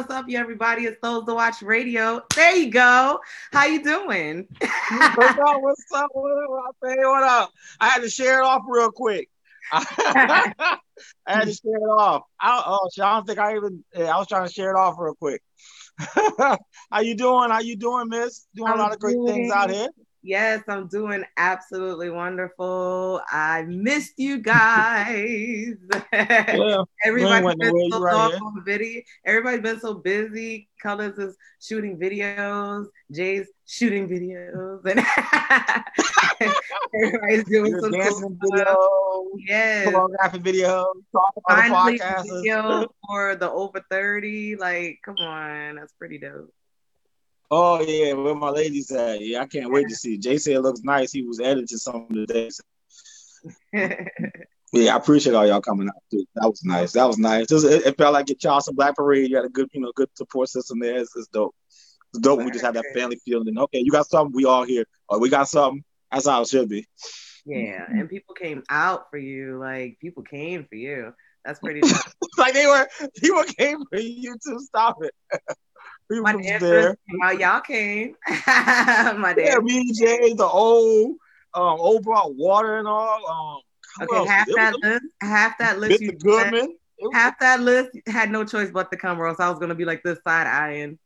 what's up, you everybody? It's Those to Watch Radio. There you go. How you doing? what's up? What's up? What up? Hey, what up? I had to share it off real quick. I had to share it off. I, oh, I don't think I even. I was trying to share it off real quick. How you doing? How you doing, Miss? Doing I'm a lot of great doing, things out here. Yes, I'm doing absolutely wonderful. I missed you guys. Yeah, Everybody's been so right on video. Everybody's been so busy. Colors is shooting videos. Jay's shooting videos, and everybody's doing You're some dancing cool video. Yes, photographing video. The podcast video for the over thirty. Like, come on, that's pretty dope. Oh yeah, where my ladies at? Yeah, I can't wait to see. Jay said it looks nice. He was editing something today. yeah, I appreciate all y'all coming out too. That was nice. That was nice. Just, it, it, felt like a Charleston Black Parade. You had a good, you know, good support system there. It's, it's dope. It's dope. We just have that family feeling. Okay, you got something. We all here. Or we got something. That's how it should be. Yeah, and people came out for you. Like people came for you. That's pretty. like they were. People came for you to stop it. He my was there. While y'all came. my dad. Yeah, me, Jay, the old, um, old brought water and all. Um, okay, half that was, list, half that list. Mr. Goodman. half that list had no choice but to come, or else I was gonna be like this side eyeing.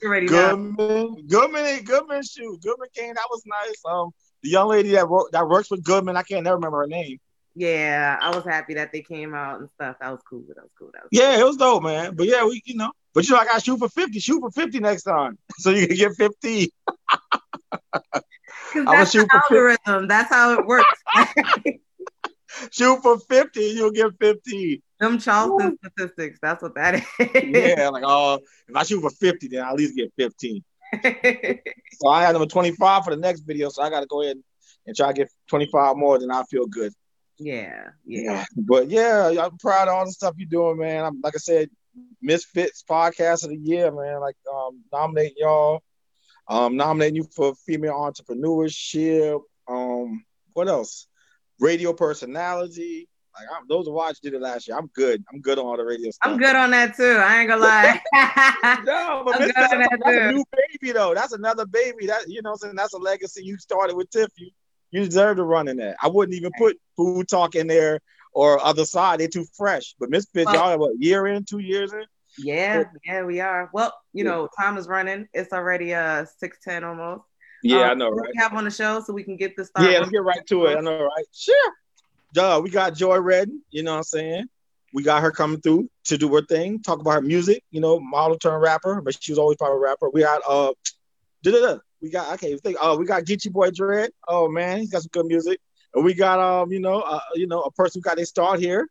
You Ready Goodman, now. Goodman, Goodman shoot. Goodman came. That was nice. Um, the young lady that work, that works with Goodman, I can't never remember her name. Yeah, I was happy that they came out and stuff. That was cool. That was cool. That was yeah, cool. it was dope, man. But yeah, we, you know, but you know, I got shoot for 50. Shoot for 50 next time. So you can get 50. that's the algorithm. That's how it works. shoot for 50, you'll get 50. Them Charleston Woo. statistics. That's what that is. yeah, like, oh, if I shoot for 50, then I at least get 15. so I had number 25 for the next video. So I got to go ahead and try to get 25 more, then I feel good. Yeah, yeah. But yeah, I'm proud of all the stuff you're doing, man. I'm, like I said, Misfits podcast of the year, man. Like um, nominate y'all, um, nominating you for female entrepreneurship. Um, what else? Radio personality. Like I'm, those watch did it last year. I'm good. I'm good on all the radio stuff. I'm good on that too. I ain't gonna lie. no, but Misfits, that's, that's a new baby though. That's another baby. That you know, I'm saying that's a legacy you started with Tiff. You deserve to run in that. I wouldn't even put food talk in there or other side. They're too fresh. But Misfits, well, y'all have what year in, two years in? Yeah, yeah, we are. Well, you know, time is running. It's already uh six ten almost. Yeah, um, I know, right? We have on the show so we can get this started. Yeah, let's get right to it. I know, right? Sure. Duh, we got Joy Redden, you know what I'm saying? We got her coming through to do her thing, talk about her music, you know, model turn rapper, but she was always of a rapper. We got uh we got I can't even think. Oh, we got Geechee Boy Dread. Oh man, he's got some good music. And we got um, you know, uh, you know, a person who got a start here,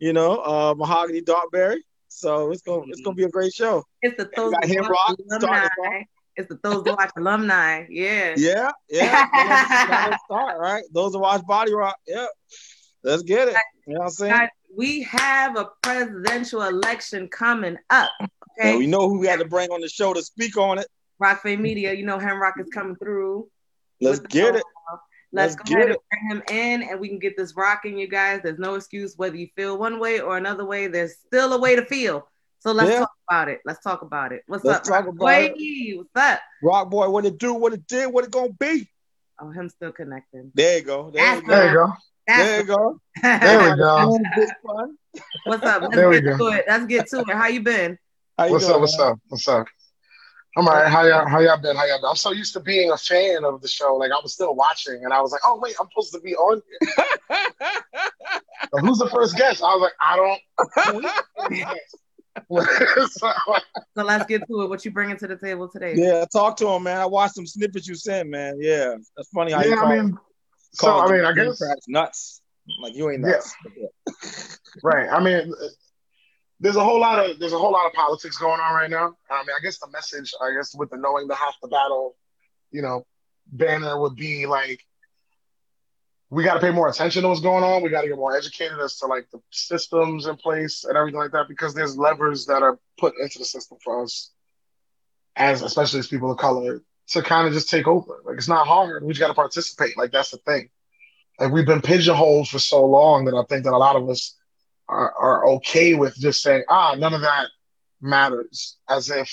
you know, uh Mahogany Darkberry. So it's gonna it's gonna be a great show. It's the Those Him Rock alumni. It's the Those Watch alumni. Yeah. Yeah, yeah. start, right? Those to watch Body Rock. Yeah. Let's get it. You know what I'm saying? we have a presidential election coming up. Okay. And we know who we had to bring on the show to speak on it. Rock Fame Media, you know Hemrock is coming through. Let's get it. Let's, Let's go ahead it. and bring him in and we can get this rocking, you guys. There's no excuse whether you feel one way or another way. There's still a way to feel. So let's yeah. talk about it. Let's talk about it. What's let's up, talk about boy? It. What's up? Rock boy, what it do, what it did, what it gonna be. Oh, him still connecting. There you go. There, you go. there you go. there you go. there we go. What's up? Let's there get to it. Let's get to it. How you been? How you what's doing, up? What's up? What's up? I'm all right. How y'all, how y'all been? How y'all been? I'm so used to being a fan of the show. Like I was still watching, and I was like, "Oh wait, I'm supposed to be on." who's the first guest? I was like, "I don't." so, so, let's get to it. What you bringing to the table today? Yeah, talk to him, man. I watched some snippets you sent, man. Yeah, that's funny how yeah, you call, I mean, so I mean, I guess nuts. Like you ain't nuts. Yeah. right. I mean, there's a whole lot of there's a whole lot of politics going on right now. I mean, I guess the message, I guess, with the knowing the half the battle, you know, banner would be like, we got to pay more attention to what's going on. We got to get more educated as to like the systems in place and everything like that, because there's levers that are put into the system for us, as especially as people of color, to kind of just take over. Like it's not hard. We just got to participate. Like that's the thing. Like we've been pigeonholed for so long that I think that a lot of us are, are okay with just saying, ah, none of that matters as if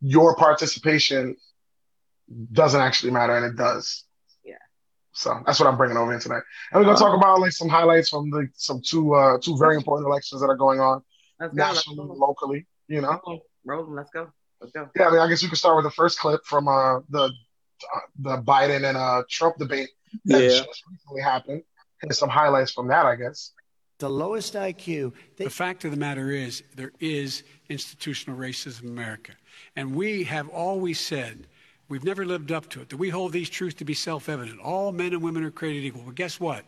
your participation doesn't actually matter and it does. Yeah. So that's what I'm bringing over here tonight. And we're gonna talk about like some highlights from the some two uh two very important elections that are going on Let's nationally go. locally, you know. Rolling. Let's go. Let's go. Yeah, I mean I guess we could start with the first clip from uh the uh, the Biden and uh Trump debate that Yeah. just recently happened. And some highlights from that, I guess. The lowest IQ. They, The fact of the matter is, there is institutional racism in America. And we have always said, we've never lived up to it, that we hold these truths to be self evident. All men and women are created equal. Well, guess what?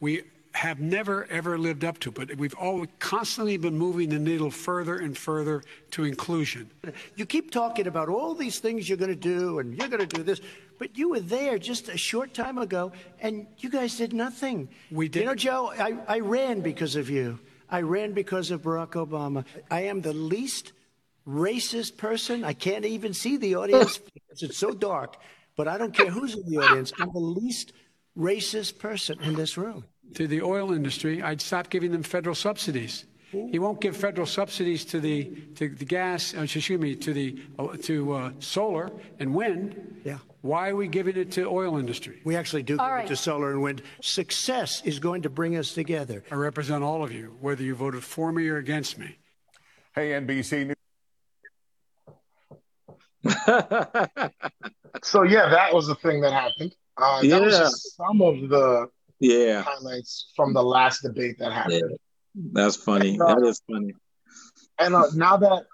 We have never, ever lived up to it, but we've always constantly been moving the needle further and further to inclusion. you keep talking about all these things you're going to do and you're going to do this, but you were there just a short time ago and you guys did nothing. We did- You know, Joe, I, I ran because of you. I ran because of Barack Obama. I am the least racist person. I can't even see the audience because it's so dark, but I don't care who's in the audience. I'm the least racist person in this room. to the oil industry, I'd stop giving them federal subsidies. He won't give federal subsidies to the to the gas, uh, excuse me, to the uh, to uh, solar and wind. Yeah. Why are we giving it to oil industry? We actually do give All it to solar and wind. Success is going to bring us together. I represent all of you, whether you voted for me or against me. Hey, NBC News. So yeah, that was the thing that happened. Uh, That was just some of the yeah, highlights from the last debate that happened. That's funny. That is funny. And uh, now that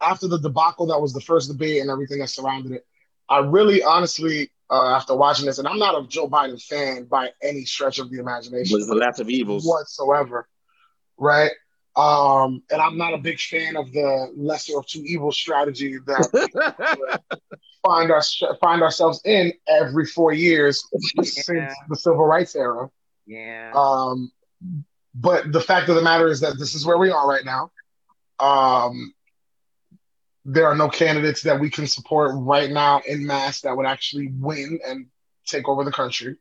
after the debacle that was the first debate and everything that surrounded it, I really honestly, uh, after watching this, and I'm not a Joe Biden fan by any stretch of the imagination Was the last of evils. whatsoever, right? Um, and I'm not a big fan of the lesser of two evils strategy that find our find ourselves in every four years since the civil rights era. Yeah. Um, but the fact of the matter is that this is where we are right now. Um, there are no candidates that we can support right now in mass that would actually win and take over the country.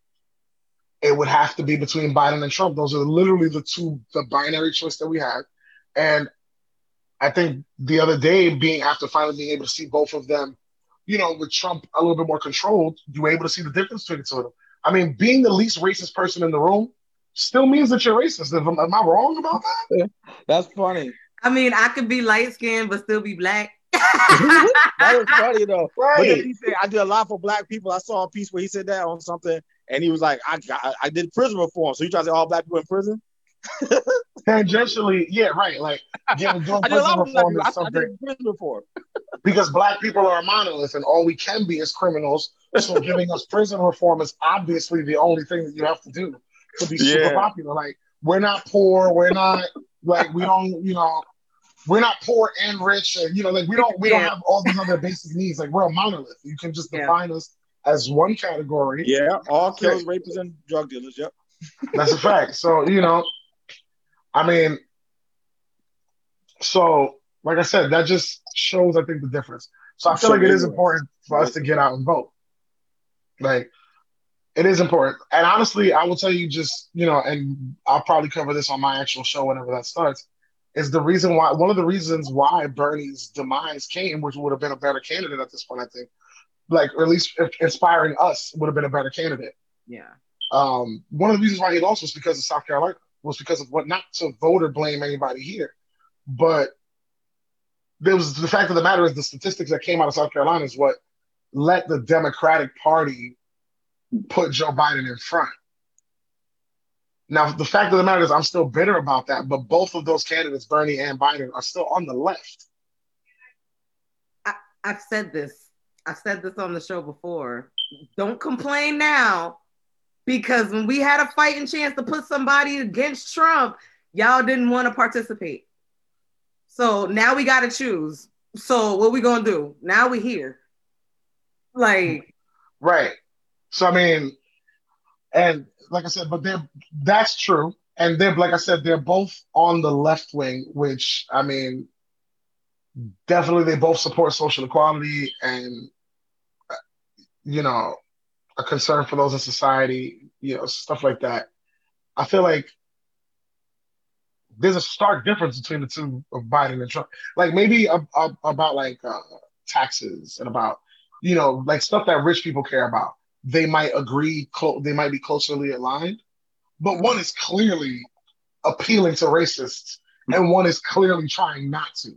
It would have to be between Biden and Trump. Those are literally the two, the binary choice that we have. And I think the other day, being after finally being able to see both of them, you know, with Trump a little bit more controlled, you were able to see the difference between the two of them. I mean, being the least racist person in the room still means that you're racist. Am, am I wrong about that? That's funny. I mean, I could be light skinned but still be black. That is funny though. But Right. he said, I did a lot for black people. I saw a piece where he said that on something, and he was like, I got, I did prison reform. So you try to say all black people in prison? Tangentially, yeah, right. Like, yeah, doing I did a lot prison of black reform people. is I, I something did prison reform. because black people are a monolith and all we can be is criminals. So giving us prison reform is obviously the only thing that you have to do to be super Yeah. popular. Like, we're not poor. We're not like we don't, you know, we're not poor and rich, and you know, like we don't we don't have all these other basic needs. Like we're a monolith. You can just Yeah. define us as one category. Yeah, all killers, rapists, and drug dealers. Yep. That's a fact. So, you know, I mean, so like I said, that just shows, I think, the difference. So I feel like it is important for us to get out and vote. Like, it is important. And honestly, I will tell you just, you know, and I'll probably cover this on my actual show whenever that starts, is the reason why, one of the reasons why Bernie's demise came, which would have been a better candidate at this point, I think, like, or at least inspiring us would have been a better candidate yeah. um, one of the reasons why he lost was because of South Carolina, was because of what not to vote or blame anybody here, but there was the fact of the matter is the statistics that came out of South Carolina is what let the Democratic Party put Joe Biden in front. Now, the fact of the matter is, I'm still bitter about that, but both of those candidates, Bernie and Biden, are still on the left. I've said this. I've said this on the show before. Don't complain now because when we had a fighting chance to put somebody against Trump, y'all didn't want to participate. So now we got to choose. So what we going to do? Now we here. Like, Right. So I mean, and like I said, but they're that's true. And they're like I said, they're both on the left wing, which I mean, definitely they both support social equality and uh, you know, a concern for those in society, you know, stuff like that. I feel like there's a stark difference between the two of Biden and Trump. Like maybe a, a, about like uh, taxes and about you know like stuff that rich people care about. They might agree. Clo- they might be closely aligned, but one is clearly appealing to racists, and one is clearly trying not to.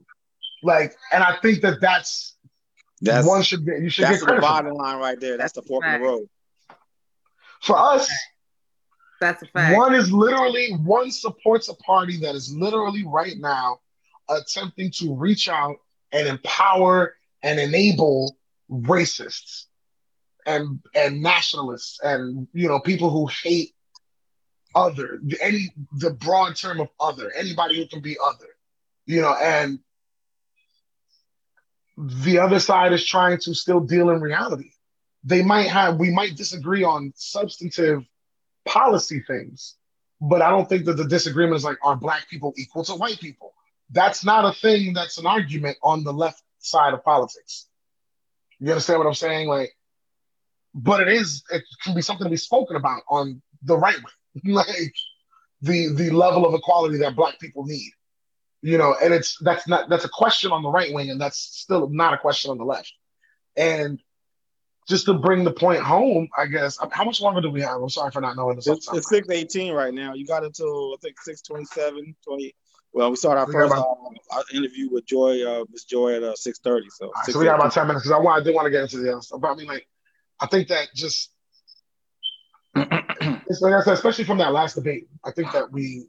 Like, and I think that that's that's one should get. You should that's get the bottom line right there. That's the fork in the road. For us, that's a fact. One is literally one supports a party that is literally right now attempting to reach out and empower and enable racists and and nationalists and you know people who hate other any the broad term of other anybody who can be other you know and the other side is trying to still deal in reality. They might have we might disagree on substantive policy things but i don't think that the disagreement is like are black people equal to white people? That's not a thing that's an argument on the left side of politics. You understand what i'm saying? Like but it is it can be something to be spoken about on the right way. Like the the level of equality that black people need you know and it's that's not that's a question on the right wing and that's still not a question on the left. And just to bring the point home i guess how much longer do we have? I'm sorry for not knowing this it's, it's 618 right now. You got until i think 627 20 well we started our we first about, uh, interview with joy uh miss joy at uh 630 so, right, so we got about 10 minutes because i want i did want to get into the other stuff but i mean like i think that just like I said, especially from that last debate, I think that we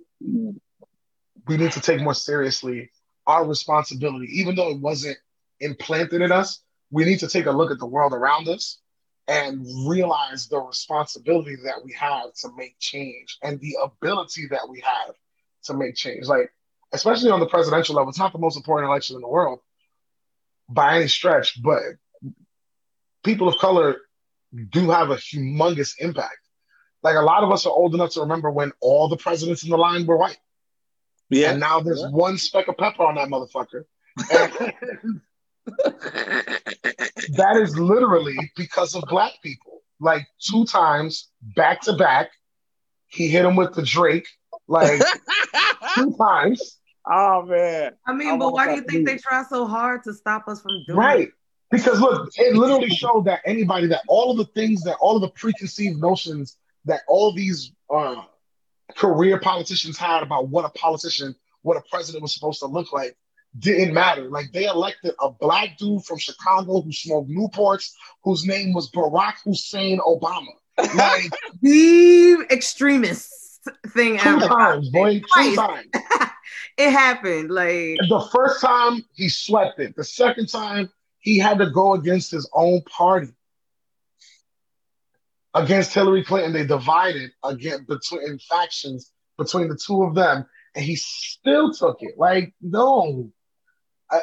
we need to take more seriously our responsibility, even though it wasn't implanted in us. We need to take a look at the world around us and realize the responsibility that we have to make change and the ability that we have to make change. Like, especially on the presidential level, it's not the most important election in the world by any stretch, but people of color do have a humongous impact. Like a lot of us are old enough to remember when all the presidents in the line were white. Yeah. And now there's yeah. one speck of pepper on that motherfucker. that is literally because of black people. Like two times back to back, he hit him with the Drake, like two times. Oh man! I mean, I but why do you think they try so hard to stop us from doing right? It? Because look, it literally showed that anybody that all of the things that all of the preconceived notions that all these uh, career politicians had about what a politician, what a president was supposed to look like didn't matter. Like they elected a black dude from Chicago who smoked Newports, whose name was Barack Hussein Obama. Like the extremist thing two ever. times, boy, two times. it happened. Like the first time he swept it. The second time he had to go against his own party against Hillary Clinton. They divided again between factions between the two of them, and he still took it. Like, no.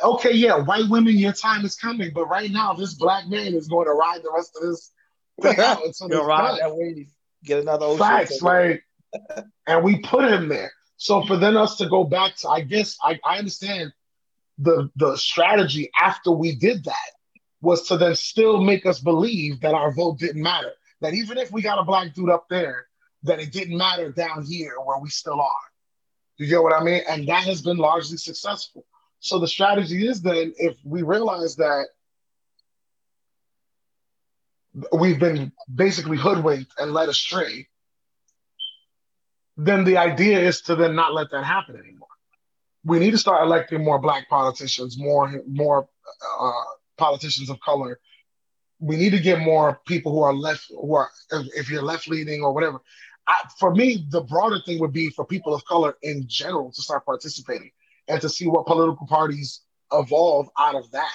Okay, yeah, white women, your time is coming, but right now, this black man is going to ride the rest of this thing out until ride that way, get another facts, like, and we put him there. So for then us to go back to, I guess I, I understand the the strategy after we did that was to then still make us believe that our vote didn't matter that even if we got a black dude up there, that it didn't matter down here where we still are. You get what I mean? And that has been largely successful. So the strategy is then if we realize that we've been basically hoodwinked and led astray, then the idea is to then not let that happen anymore. We need to start electing more black politicians, more more uh, politicians of color, we need to get more people who are left, who are, if you're left leaning or whatever. I, for me, the broader thing would be for people of color in general to start participating and to see what political parties evolve out of that.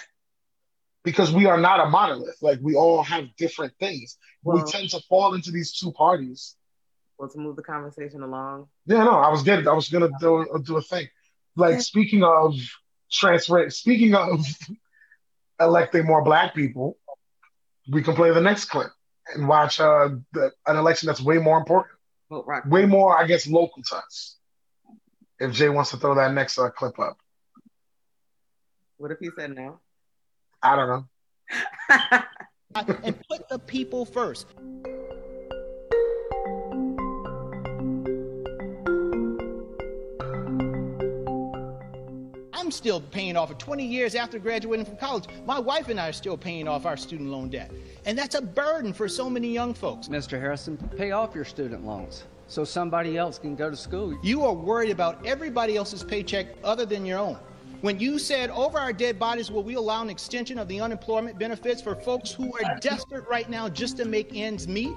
Because we are not a monolith. Like we all have different things. Well, we tend to fall into these two parties. Well, to move the conversation along. Yeah, no, I was getting. I was gonna do, do a thing. Like speaking of transfer, speaking of electing more black people, we can play the next clip and watch uh, the, an election that's way more important, right. way more, I guess, local to us. If Jay wants to throw that next uh, clip up. What if he said no? I don't know. and put the people first. I'm still paying off it 20 years after graduating from college. My wife and I are still paying off our student loan debt. And that's a burden for so many young folks. Mr. Harrison, pay off your student loans so somebody else can go to school. You are worried about everybody else's paycheck other than your own. When you said over our dead bodies, will we allow an extension of the unemployment benefits for folks who are desperate right now just to make ends meet?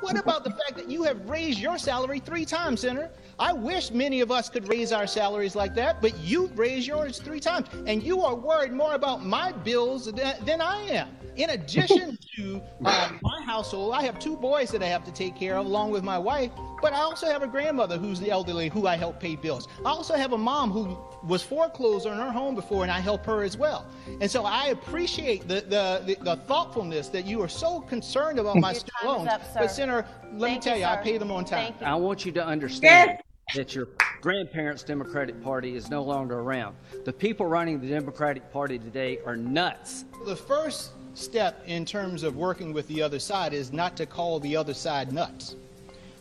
What about the fact that you have raised your salary three times, Senator? I wish many of us could raise our salaries like that, but you've raised yours three times, and you are worried more about my bills than, than I am. In addition to uh, my household, I have two boys that I have to take care of along with my wife, but I also have a grandmother who's the elderly who I help pay bills. I also have a mom who was foreclosed on her home before, and I help her as well. And so I appreciate the the, the, the thoughtfulness that you are so concerned about my student loans. Up, but Senator, let Thank me tell you, you I pay them on time. I want you to understand. That your grandparents' Democratic Party is no longer around. The people running the Democratic Party today are nuts. The first step in terms of working with the other side is not to call the other side nuts.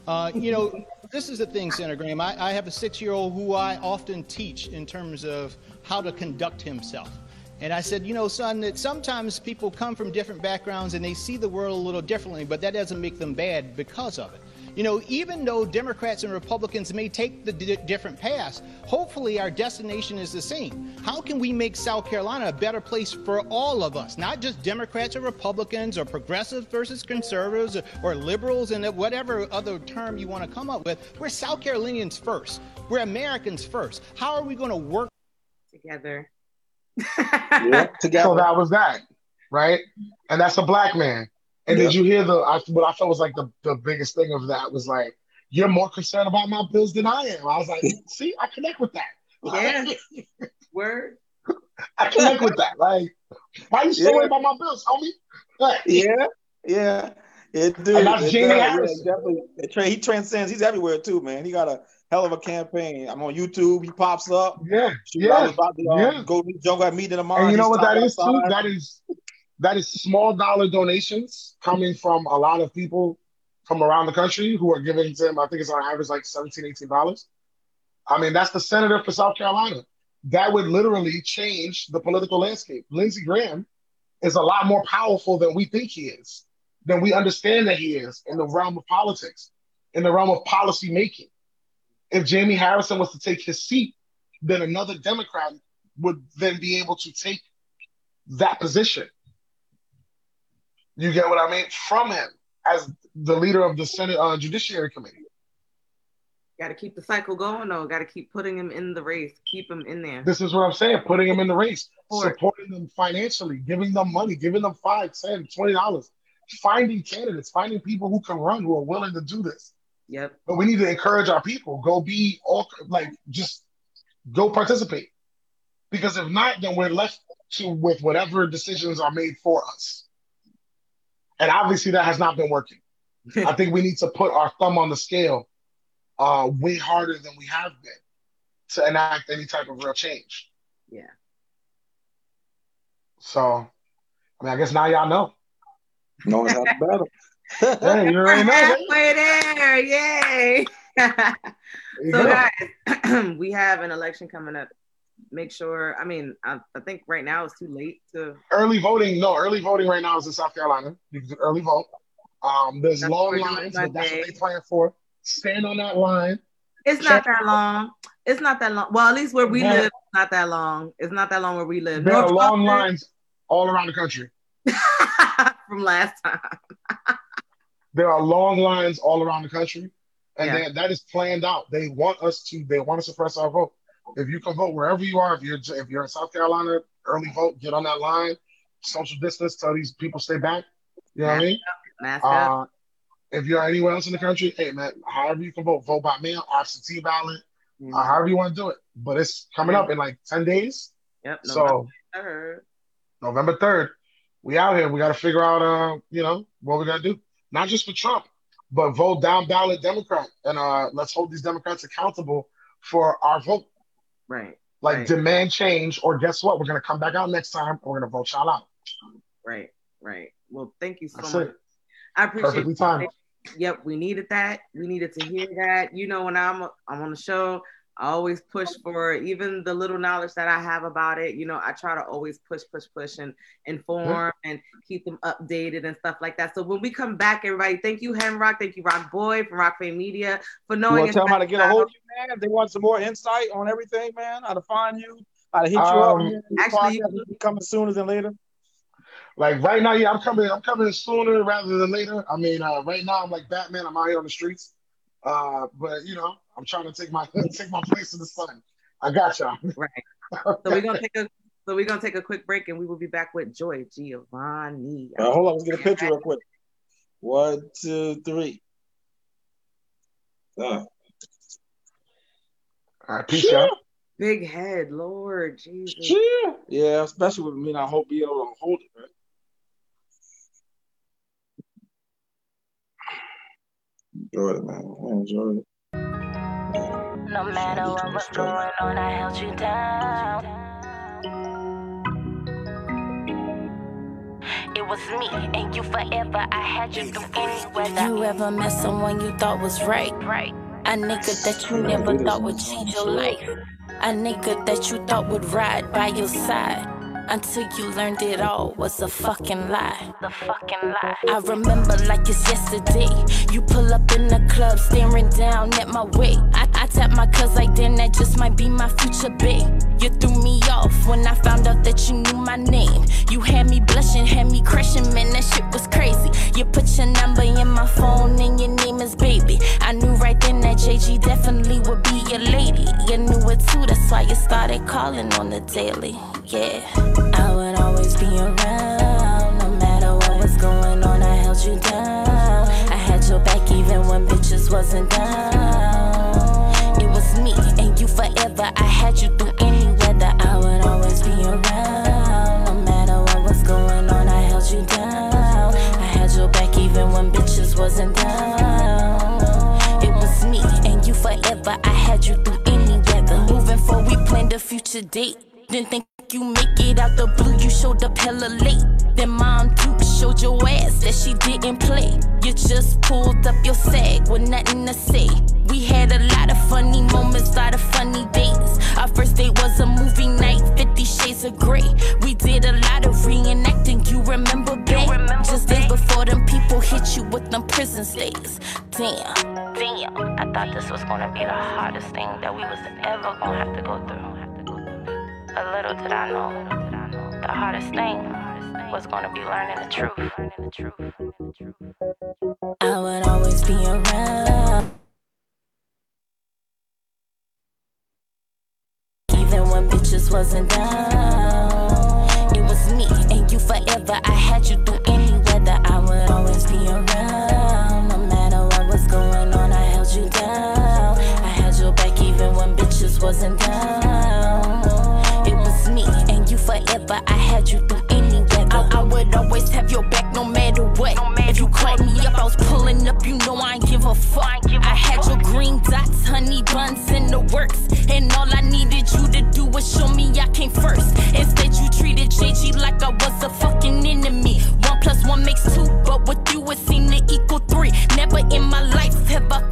Uh, you know, this is the thing, Senator Graham. I, I have a six year old who I often teach in terms of how to conduct himself. And I said, you know, son, that sometimes people come from different backgrounds and they see the world a little differently, but that doesn't make them bad because of it. You know, even though Democrats and Republicans may take the d- different paths, hopefully our destination is the same. How can we make South Carolina a better place for all of us, not just Democrats or Republicans or progressives versus conservatives or, or liberals and whatever other term you want to come up with? We're South Carolinians first. We're Americans first. How are we going to work together? yeah, together. So that was that, right? And that's a black man. And did you hear the I, what I felt was like the, the biggest thing of that was like, you're more concerned about my bills than I am. I was like, see, I connect with that. Yeah. Word. I connect with that. Like, why are you so yeah. worried about my bills, homie? Like, yeah, yeah. It, dude, and that's Jamie. Yeah, he transcends. He's everywhere too, man. He got a hell of a campaign. I'm on YouTube. He pops up. Yeah, yeah. About to, um, yeah. Go to Jungle meeting tomorrow. And you know what that is too? That is that is small dollar donations coming from a lot of people from around the country who are giving to him, I think it's on average like 17 $18. I mean, that's the senator for South Carolina. That would literally change the political landscape. Lindsey Graham is a lot more powerful than we think he is, than we understand that he is in the realm of politics, in the realm of policy making. If Jamie Harrison was to take his seat, then another Democrat would then be able to take that position. You get what I mean? From him as the leader of the Senate uh, Judiciary Committee. Got to keep the cycle going, though. Got to keep putting him in the race, keep him in there. This is what I'm saying: putting him in the race, Support. supporting them financially, giving them money, giving them five, ten, twenty dollars, finding candidates, finding people who can run, who are willing to do this. Yep. But we need to encourage our people. Go be all like just go participate, because if not, then we're left to with whatever decisions are made for us. And obviously that has not been working. I think we need to put our thumb on the scale uh, way harder than we have been to enact any type of real change. Yeah. So, I mean, I guess now y'all know. No one has better. hey, you already know. Halfway there, yay! so, guys, we have an election coming up make sure. I mean, I, I, think right now it's too late to early voting. No, early voting right now is in South Carolina. You can early vote. Um, there's that's long lines, but that's what they plan for. Stand on that line. It's Check. not that long. It's not that long. Well, at least where we yeah. live, not that long. It's not that long where we live. There North are long lines all around the country. From last time. there are long lines all around the country, and yeah. that is planned out. They want us to. They want to suppress our vote. If you can vote wherever you are, if you're if you're in South Carolina, early vote, get on that line, social distance, tell these people stay back. You know what I mean? Uh, if you're anywhere else in the country, hey man, however you can vote, vote by mail, absentee ballot, mm-hmm. uh, however you want to do it. But it's coming up in like ten days. Yep. So November 3rd. November third, we out here. We got to figure out, uh, you know, what we got to do. Not just for Trump, but vote down ballot Democrat, and uh, let's hold these Democrats accountable for our vote. Right. Like right. demand change, or guess what? We're gonna come back out next time we're gonna vote y'all out. Right, right. Well, thank you so That's much. It. I appreciate Perfectly timed. Yep, we needed that. We needed to hear that. You know, when I'm I'm on the show, I always push for even the little knowledge that I have about it. You know, I try to always push, push, push and inform and keep them updated and stuff like that. So when we come back, everybody, thank you, Hemrock. Thank you, Rock Boy from Rock Fame Media for knowing. You tell them how to get a hold of you, man. If they want some more insight on everything, man, how to find you, how to hit you um, up. Actually, coming sooner than later. Like right now, yeah, I'm coming. I'm coming sooner rather than later. I mean, uh, right now I'm like Batman. I'm out here on the streets. Uh, but you know, I'm trying to take my take my place in the sun. I got y'all. Right. So we're gonna take a so we're gonna take a quick break and we will be back with Joy Giovanni. Uh, hold on, let's get a picture real quick. One, two, three. Uh. All right, peace out. Big head, Lord Jesus. Yeah, yeah especially with me. I hope be able to hold it, right? Enjoy it, man. I enjoy it. No matter what was going on, I held you down. It was me and you forever. I had you through any weather. You ever met someone you thought was right? Right. A nigga that you never thought would change your life. A nigga that you thought would ride by your side until you learned it all was a fucking lie. The fucking lie. I remember like it's yesterday. You pull up in the club, staring down at my way. I, I tap my cuz like then that just might be my future babe. You threw me off when I found out that you knew my name. You had me blushing, had me crashing, man, that shit was crazy. You put your number in my phone and your name is baby. I knew right then that JG definitely would be your lady. You knew it too, that's why you started calling on the daily. Yeah. I would always be around, no matter what was going on. I held you down. I had your back even when bitches wasn't down. It was me and you forever. I had you through any weather. I would always be around, no matter what was going on. I held you down. I had your back even when bitches wasn't down. It was me and you forever. I had you through any weather. Moving forward, we planned a future date. Didn't think you make it out the blue, you showed up hella late. Then mom too showed your ass that she didn't play. You just pulled up your sag with nothing to say. We had a lot of funny moments, lot of funny days. Our first date was a movie night, 50 Shades of Grey. We did a lot of reenacting, you remember, babe? Just days before them people hit you with them prison stays. Damn. Damn. I thought this was gonna be the hardest thing that we was ever gonna have to go through. But little did I know, the hardest thing was gonna be learning the truth. I would always be around. Even when bitches wasn't down. It was me and you forever. I had you through any weather. I would always be around. No matter what was going on, I held you down. I had your back even when bitches wasn't down I had you through any weather. I, I would always have your back no matter what. No matter if you called me up, I was pulling up. You know I ain't give a fuck. I, I had your green dots, honey buns in the works. And all I needed you to do was show me I came first. Instead, you treated JG like I was a fucking enemy. One plus one makes two, but with you it seemed to equal three. Never in my life have I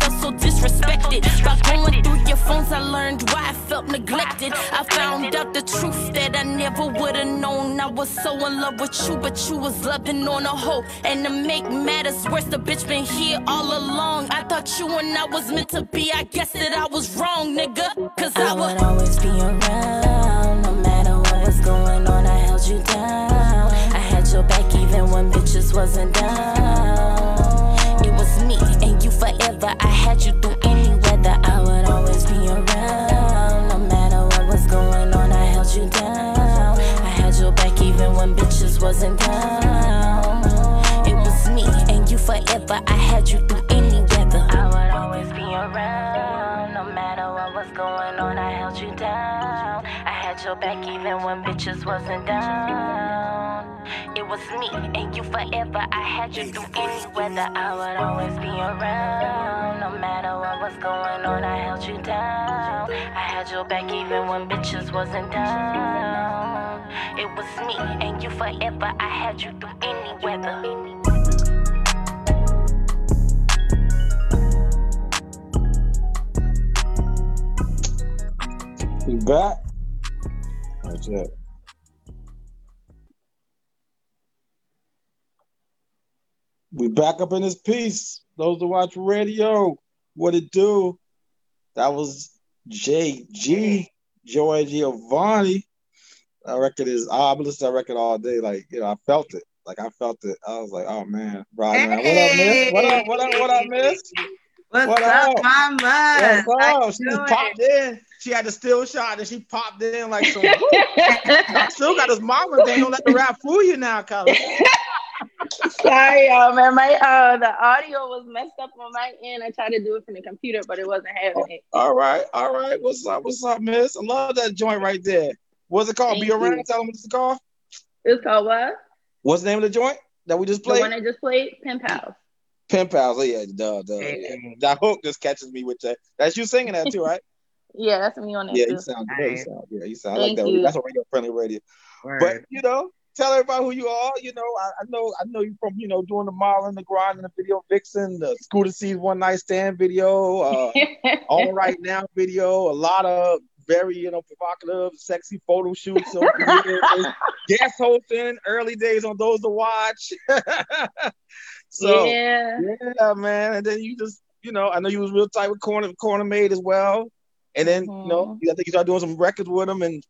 disrespected. By going through your phones, I learned why I felt neglected. I found out the truth that I never would've known. I was so in love with you, but you was loving on a hoe. And to make matters worse, the bitch been here all along. I thought you and I was meant to be. I guess that I was wrong, nigga. Cause I, I would always be around, no matter what was going on. I held you down. I had your back even when bitches wasn't down. It was me you forever. I had you through any weather. I would always be around, no matter what was going on. I held you down. I had your back even when bitches wasn't down. It was me and you forever. I had you through I had your back even when bitches wasn't down. It was me and you forever. I had you through any weather. I would always be around. No matter what was going on, I held you down. I had your back even when bitches wasn't down. It was me and you forever. I had you through any weather. We back. That's it. We back up in this piece. Those who watch radio, what it do? That was JG, Joy Giovanni. That record is, I've listened to that record all day. Like, you know, I felt it. Like, I felt it. I was like, oh man, right, man. What up, miss? What up, what up, what up, miss? What's what up, up, mama? What's up? She just popped in. She had the still shot and she popped in like some. I still got this mama thing. Don't let the rap fool you now, Colin. Sorry, y'all, man. My uh, the audio was messed up on my end. I tried to do it from the computer, but it wasn't having it. All right, all right. What's up? What's up, Miss? I love that joint right there. What's it called? Thank Be around. You. Tell them what it's called. It's called what? What's the name of the joint that we just played? The one I just played, Pen Pals. Pen Pals. Oh, yeah, duh, duh. Yeah. That hook just catches me with that. That's you singing that too, right? yeah, that's me on that. Yeah, too. you sound good. You sound, yeah, you sound Thank like that. You. That's a radio friendly radio. Word. But you know, tell everybody who you are. You know, I, I, know I know you from you know doing the modeling, the grind, and the video vixen, the scooter sees one night stand video, uh, all right now video, a lot of very you know provocative, sexy photo shoots. So guest hosting, early days on those to watch. So yeah. yeah, man, and then you just you know I know you was real tight with Corner Corner Made as well, and then mm-hmm. you know. I think you started doing some records with them and.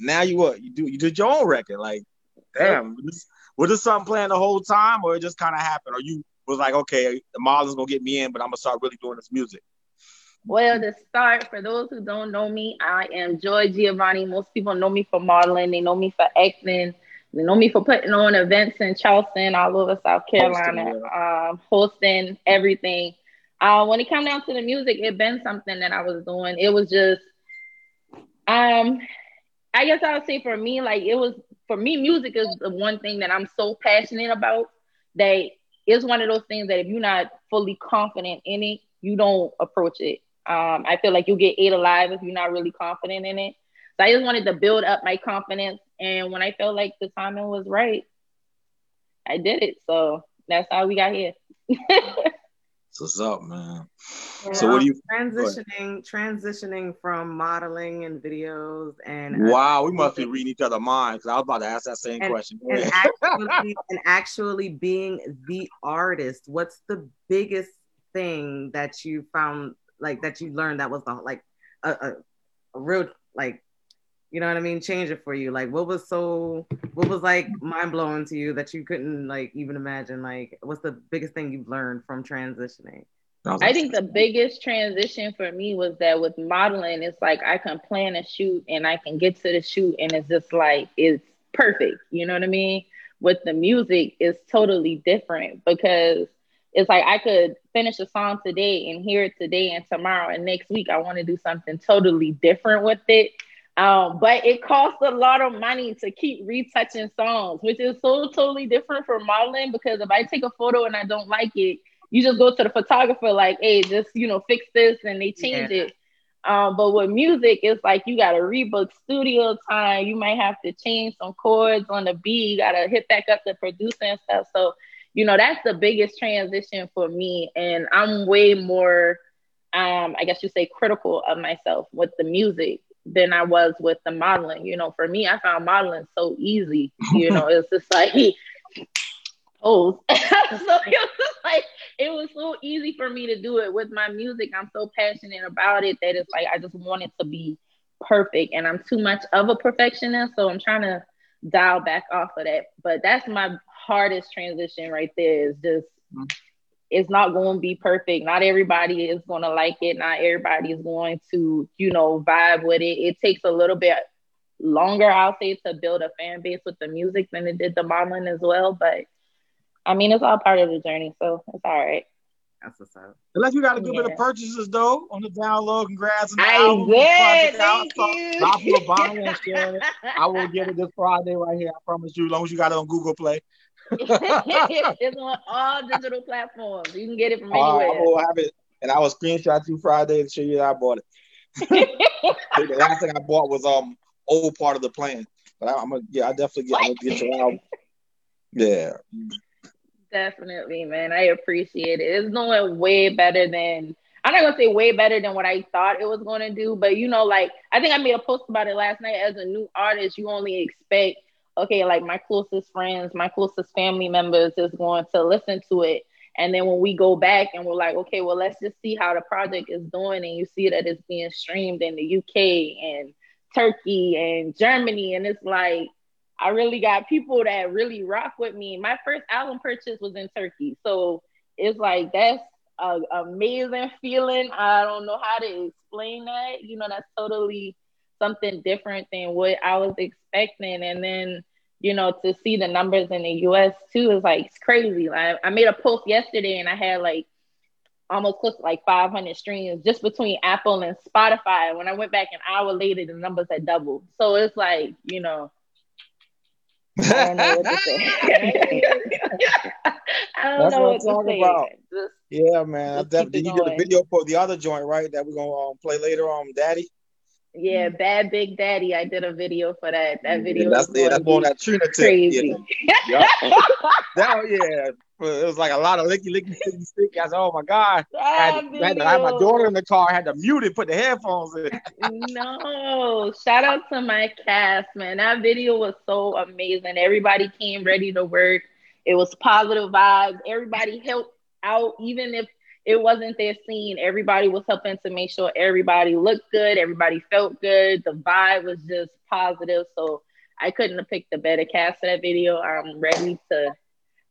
Now you what you do? You did your own record, like damn, was this, was this something planned the whole time, or it just kind of happened? Or you was like, okay, the model's gonna get me in, but I'm gonna start really doing this music. Well, to start, for those who don't know me, I am Joy Giovanni. Most people know me for modeling. They know me for acting. They know me for putting on events in Charleston, all over South Carolina, hosting, um, hosting everything. Uh, when it came down to the music, it been something that I was doing. It was just, um, I guess I would say for me, like it was for me, music is the one thing that I'm so passionate about that is one of those things that if you're not fully confident in it, you don't approach it. Um, I feel like you get ate alive if you're not really confident in it. So I just wanted to build up my confidence. And when I felt like the timing was right, I did it. So that's how we got here. what's up, man. Yeah, so what do you transitioning transitioning from modeling and videos and wow, we must be reading each other minds because I was about to ask that same and, question. And actually, and actually being the artist, what's the biggest thing that you found like that you learned that was the, like a, a, a real like you know what I mean? Change it for you. Like, what was so, what was like mind blowing to you that you couldn't like even imagine? Like, what's the biggest thing you've learned from transitioning? I think the biggest transition for me was that with modeling, it's like I can plan a shoot and I can get to the shoot and it's just like it's perfect. You know what I mean? With the music, it's totally different because it's like I could finish a song today and hear it today and tomorrow and next week I want to do something totally different with it. Um, but it costs a lot of money to keep retouching songs, which is so totally different from modeling because if I take a photo and I don't like it, you just go to the photographer like, hey, just you know, fix this and they change yeah. it. Um, but with music, it's like you gotta rebook studio time. You might have to change some chords on the beat. You gotta hit back up the producer and stuff. So, you know, that's the biggest transition for me. And I'm way more um, I guess you say critical of myself with the music than I was with the modeling. You know, for me, I found modeling so easy. You know, it's just like pose. Oh, so it was like it was so easy for me to do it with my music. I'm so passionate about it that it's like I just want it to be perfect, and I'm too much of a perfectionist, so I'm trying to dial back off of that. But that's my hardest transition right there. Is just mm. It's not going to be perfect. Not everybody is going to like it. Not everybody is going to, you know, vibe with it. It takes a little bit longer, I'll say, to build a fan base with the music than it did the modeling as well. But I mean, it's all part of the journey, so it's all right. That's what's up. Unless you got a good yeah. bit of purchases though on the download. Congrats on the I album. Did. Thank you. You buying and sharing it. I will get it this Friday right here. I promise you. As long as you got it on Google Play. it's on all digital platforms. You can get it from uh, anywhere. I have it, and I will screenshot you Friday and show you that I bought it. the last thing I bought was um old part of the plan, but I, am gonna yeah I definitely get, I'm gonna get your album. Yeah. Definitely, man. I appreciate it. It's going way better than I'm not gonna say way better than what I thought it was gonna do, but you know, like I think I made a post about it last night. As a new artist, you only expect okay, like my closest friends, my closest family members is going to listen to it. And then when we go back and we're like, okay, well, let's just see how the project is doing, and you see that it's being streamed in the UK and Turkey and Germany, and it's like I really got people that really rock with me. My first album purchase was in Turkey, so it's like that's an amazing feeling. I don't know how to explain that. You know, that's totally something different than what I was expecting. And then, you know, to see the numbers in the US too is like it's crazy. Like I made a post yesterday and I had like almost close to like 500 streams just between Apple and Spotify. When I went back an hour later, the numbers had doubled. So it's like, you know, I don't know what to say. I don't That's know what what, to talking say. about. Just, Yeah, man. I Just keep definitely you did a video for the other joint, right? That we're gonna um, play later on, Daddy. Yeah, mm. Bad Big Daddy. I did a video for that. That video that's is yeah, that's on that Trina tip. crazy. Yeah. yeah. that oh, yeah. It was like a lot of licky licky sticky sticky. I said, oh my god. I had, I had to have my daughter in the car. I had to mute it, put the headphones in. No, shout out to my cast, man. That video was so amazing. Everybody came ready to work. It was positive vibes. Everybody helped out, even if it wasn't their scene. Everybody was helping to make sure everybody looked good, everybody felt good. The vibe was just positive. So I couldn't have picked a better cast for that video. I'm ready to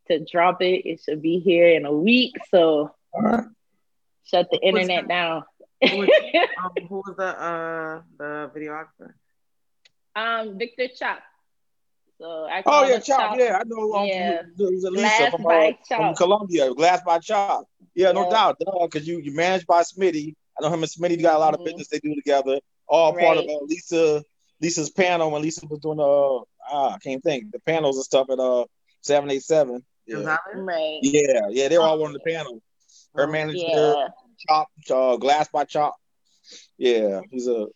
to drop it. It should be here in a week. So shut the internet down. Who was, um, who was the uh the videographer? Um, Victor Chop. So I Oh yeah, him Chop. Yeah, I know. Um, Yeah. It was Elisa Glass from, by uh, from Chop. Colombia. Glass by Chop. Yeah, no Yeah. doubt. Because you you managed by Smitty. I know him and Smitty got a lot of Mhm. business they do together. All part of Right. uh, Lisa Lisa's panel when Lisa was doing uh ah, I can't think the panels and stuff at uh seven eight seven. Yeah. Right. yeah, yeah, they were all on the panel. Her manager, Yeah. Chop, uh, Glass by Chop. Yeah, he's a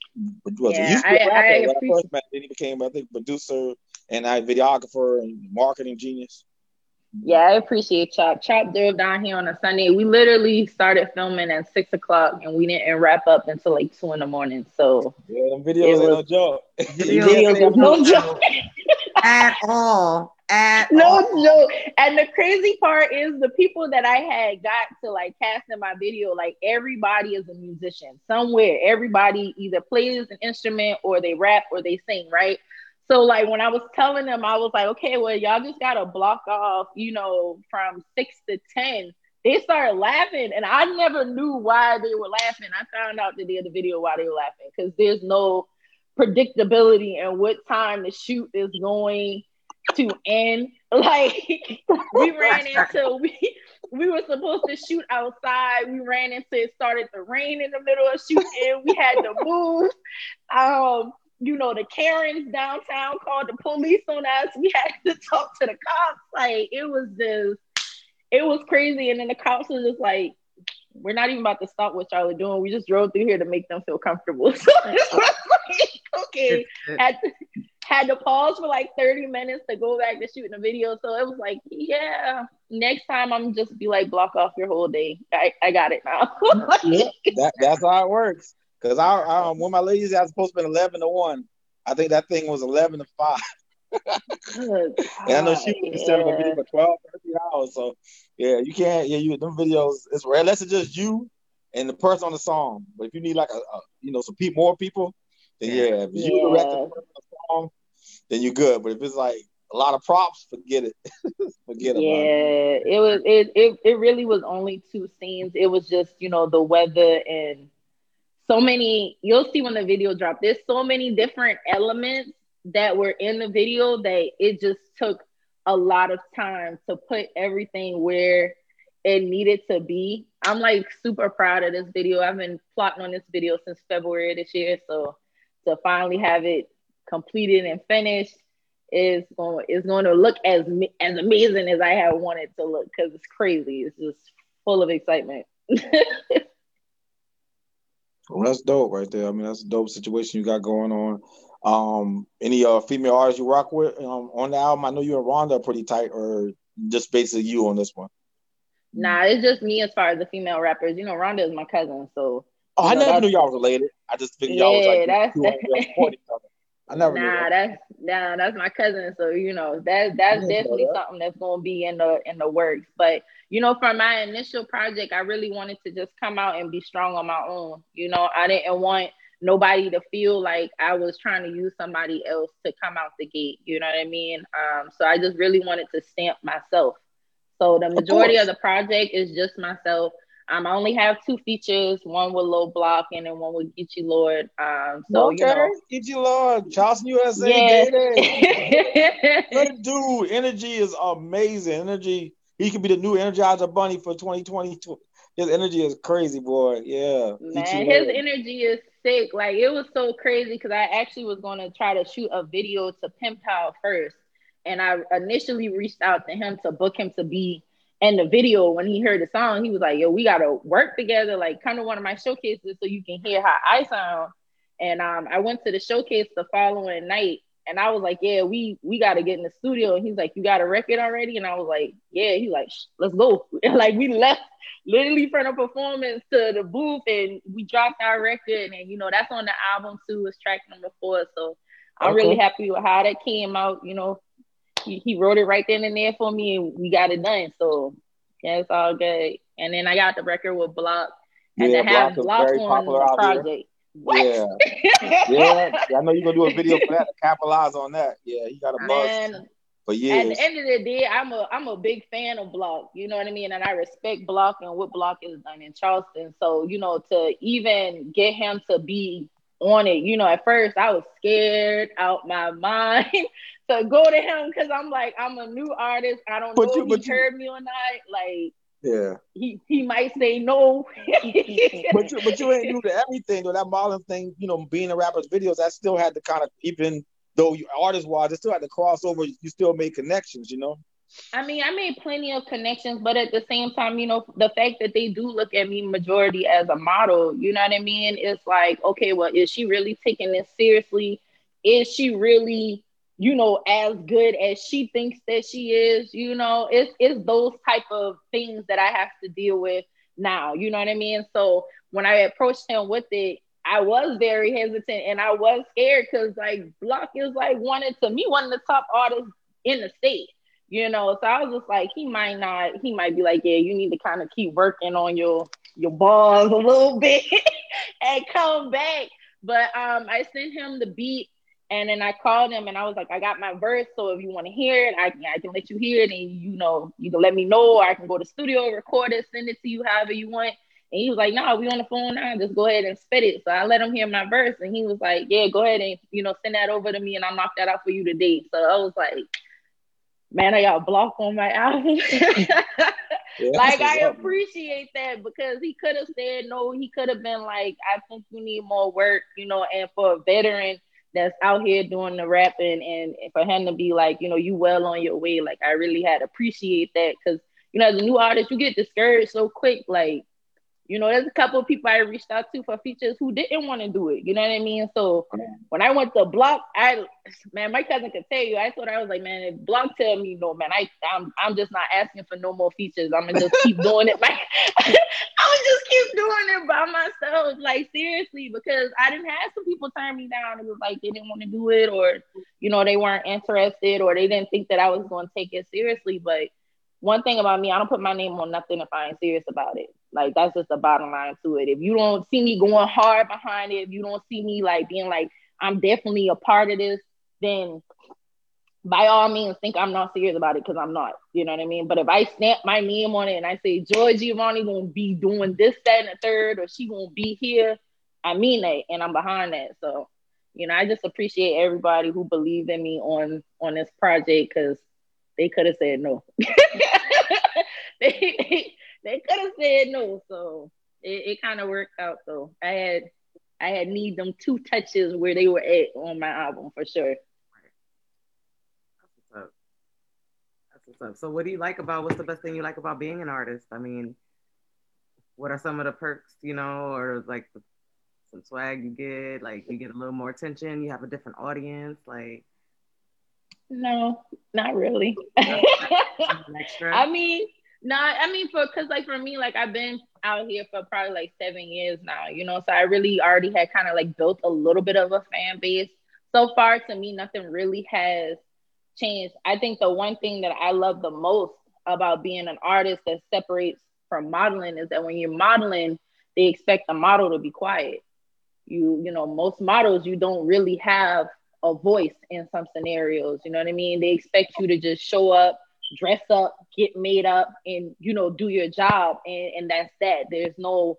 what was? Yeah, He used to be a I- rapper I when I appreciate- first met. Then he became, I think, producer and I videographer and marketing genius. Yeah, I appreciate Chop. Chop drove down here on a Sunday. We literally started filming at six o'clock and we didn't wrap up until like two in the morning. So Yeah, them videos ain't no joke. videos was no joke. At all. At no all. joke. And the crazy part is the people that I had got to like cast in my video, like everybody is a musician somewhere. Everybody either plays an instrument or they rap or they sing, right? So like when I was telling them, I was like, okay, well, y'all just gotta block off, you know, from six to ten. They started laughing, and I never knew why they were laughing. I found out at the end of the video why they were laughing because there's no predictability in what time the shoot is going to end. Like we ran into we we were supposed to shoot outside. We ran into it started to rain in the middle of shooting. And we had to move. Um, you know, the Karens downtown called the police on us. We had to talk to the cops. Like it was just it was crazy. And then the cops were just like, we're not even about to stop what y'all are doing. We just drove through here to make them feel comfortable. So it was like, okay, had to, had to pause for like 30 minutes to go back to shooting a video. So it was like, yeah, next time I'm just be like, block off your whole day. I, I got it now. yeah, that, that's how it works. Cause I, I um, when my ladies, I was supposed to be eleven to one. I think that thing was eleven to five. And I know she was a yeah. video for 12, 13 hours. So yeah, you can't. Yeah, you them videos. It's rare unless it's just you and the person on the song. But if you need like a, a you know some pe- more people, then yeah, if you direct the Yeah. person on the song, then you're good. But if it's like a lot of props, forget it. forget about it. Yeah, it was it, it it really was only two scenes. It was just, you know, the weather and so many you'll see when the video dropped. There's so many different elements that were in the video that it just took a lot of time to put everything where it needed to be. I'm like super proud of this video. I've been plotting on this video since February this year. So to finally have it completed and finished is going is going to look as as amazing as I have wanted to look because it's crazy. It's just full of excitement. Well, that's dope right there. I mean, that's a dope situation you got going on. Um, any uh female artists you rock with um, on the album? I know you and Rhonda are pretty tight, or just basically you on this one. Nah, it's just me as far as the female rappers. You know, Rhonda is my cousin, so. Oh, I know, never knew y'all related. I just figured y'all was like that's, I never nah, that's nah, that's my cousin. So you know that that's definitely that. something that's gonna be in the in the works. But you know, for my initial project, I really wanted to just come out and be strong on my own. You know, I didn't want nobody to feel like I was trying to use somebody else to come out the gate. You know what I mean? Um, so I just really wanted to stamp myself. So the majority of, of the project is just myself. Um, I only have two features, one with Low Block and then one with Geechee Lord. Um, so okay. you know, Geechee Lord, Charleston USA, yeah. Good dude. Energy is amazing. Energy. He could be the new Energizer Bunny for 2020. His energy is crazy, boy. Yeah. Man, his energy is sick. Like it was so crazy because I actually was going to try to shoot a video to Pen Pal first, and I initially reached out to him to book him to be and the video, when he heard the song, he was like, "Yo, we gotta work together. Like, come to one of my showcases so you can hear how I sound." And um, I went to the showcase the following night, and I was like, "Yeah, we we gotta get in the studio." And he's like, "You got a record already?" And I was like, "Yeah." He's like, "Let's go!" And like we left literally from the performance to the booth, and we dropped our record, and you know that's on the album too. It's track number four, so I'm okay. really happy with how that came out. You know, he, he wrote it right then and there for me, and we got it done. So yeah, it's all good. And then I got the record with Block, and yeah, to have Block, on the project. What? Yeah. yeah, I know you're gonna do a video for that to capitalize on that. Yeah, he got a buzz. But yeah, at the end of the day, I'm a I'm a big fan of Block. You know what I mean, and I respect Block and what Block is done in Charleston. So you know, to even get him to be on it, you know, at first I was scared out my mind to go to him because I'm like, I'm a new artist. I don't but know you, if he you, heard me or not. Like, yeah, he he might say no. but you but you ain't new to everything though. That modeling thing, you know, being a rapper's videos, that still had to kind of even though you artist wise, it still had to cross over. You still made connections, you know. I mean, I made plenty of connections, but at the same time, you know, the fact that they do look at me majority as a model, you know what I mean? It's like, okay, well, is she really taking this seriously? Is she really you know, as good as she thinks that she is, you know, it's it's those type of things that I have to deal with now. You know what I mean? So when I approached him with it, I was very hesitant and I was scared because like Block is like wanted to me one of the top artists in the state. You know, so I was just like, he might not, he might be like, yeah, you need to kind of keep working on your your balls a little bit and come back. But um, I sent him the beat and then I called him and I was like, I got my verse. So if you want to hear it, I can I can let you hear it and you know, you can let me know or I can go to studio, record it, send it to you however you want. And he was like, No, nah, we on the phone now, just go ahead and spit it. So I let him hear my verse and he was like, Yeah, go ahead and you know, send that over to me and I'll knock that out for you today. So I was like, Man, I got blocked on my album. yeah, like I appreciate that because he could have said no, he could have been like, I think you need more work, you know, and for a veteran that's out here doing the rapping and for him to be like, you know, you well on your way. Like I really had appreciate that because you know, as a new artist, you get discouraged so quick. Like you know, there's a couple of people I reached out to for features who didn't want to do it. You know what I mean? So when I went to Block, I man, my cousin could tell you. I thought I was like, man, if Block tell me no, man, I I'm I'm just not asking for no more features. I'm gonna just keep doing it. I'm just keep doing it by myself. Like seriously, because I didn't have some people turn me down. It was like they didn't want to do it, or you know, they weren't interested, or they didn't think that I was going to take it seriously. But one thing about me, I don't put my name on nothing if I ain't serious about it. Like that's just the bottom line to it. If you don't see me going hard behind it, if you don't see me like being like I'm definitely a part of this, then by all means think I'm not serious about it because I'm not. You know what I mean? But if I stamp my name on it and I say Georgie Giovanni gonna be doing this, that, and the third, or she gonna be here, I mean that and I'm behind that. So, you know, I just appreciate everybody who believed in me on on this project because they could have said no. they, they, they could have said no. So it, it kind of worked out. though. I had I had need them two touches where they were at on my album for sure. That's what's up. That's what's up. So what do you like about what's the best thing you like about being an artist? I mean, what are some of the perks, you know, or like the, some swag you get? Like you get a little more attention, you have a different audience, like no, not really. I mean, No, I mean for because like for me, like I've been out here for probably like seven years now, you know. So I really already had kind of like built a little bit of a fan base. So far, to me, nothing really has changed. I think the one thing that I love the most about being an artist that separates from modeling is that when you're modeling, they expect the model to be quiet. You, you know, most models you don't really have a voice in some scenarios. You know what I mean? They expect you to just show up, dress up, get made up, and you know, do your job, and, and that's that. There's no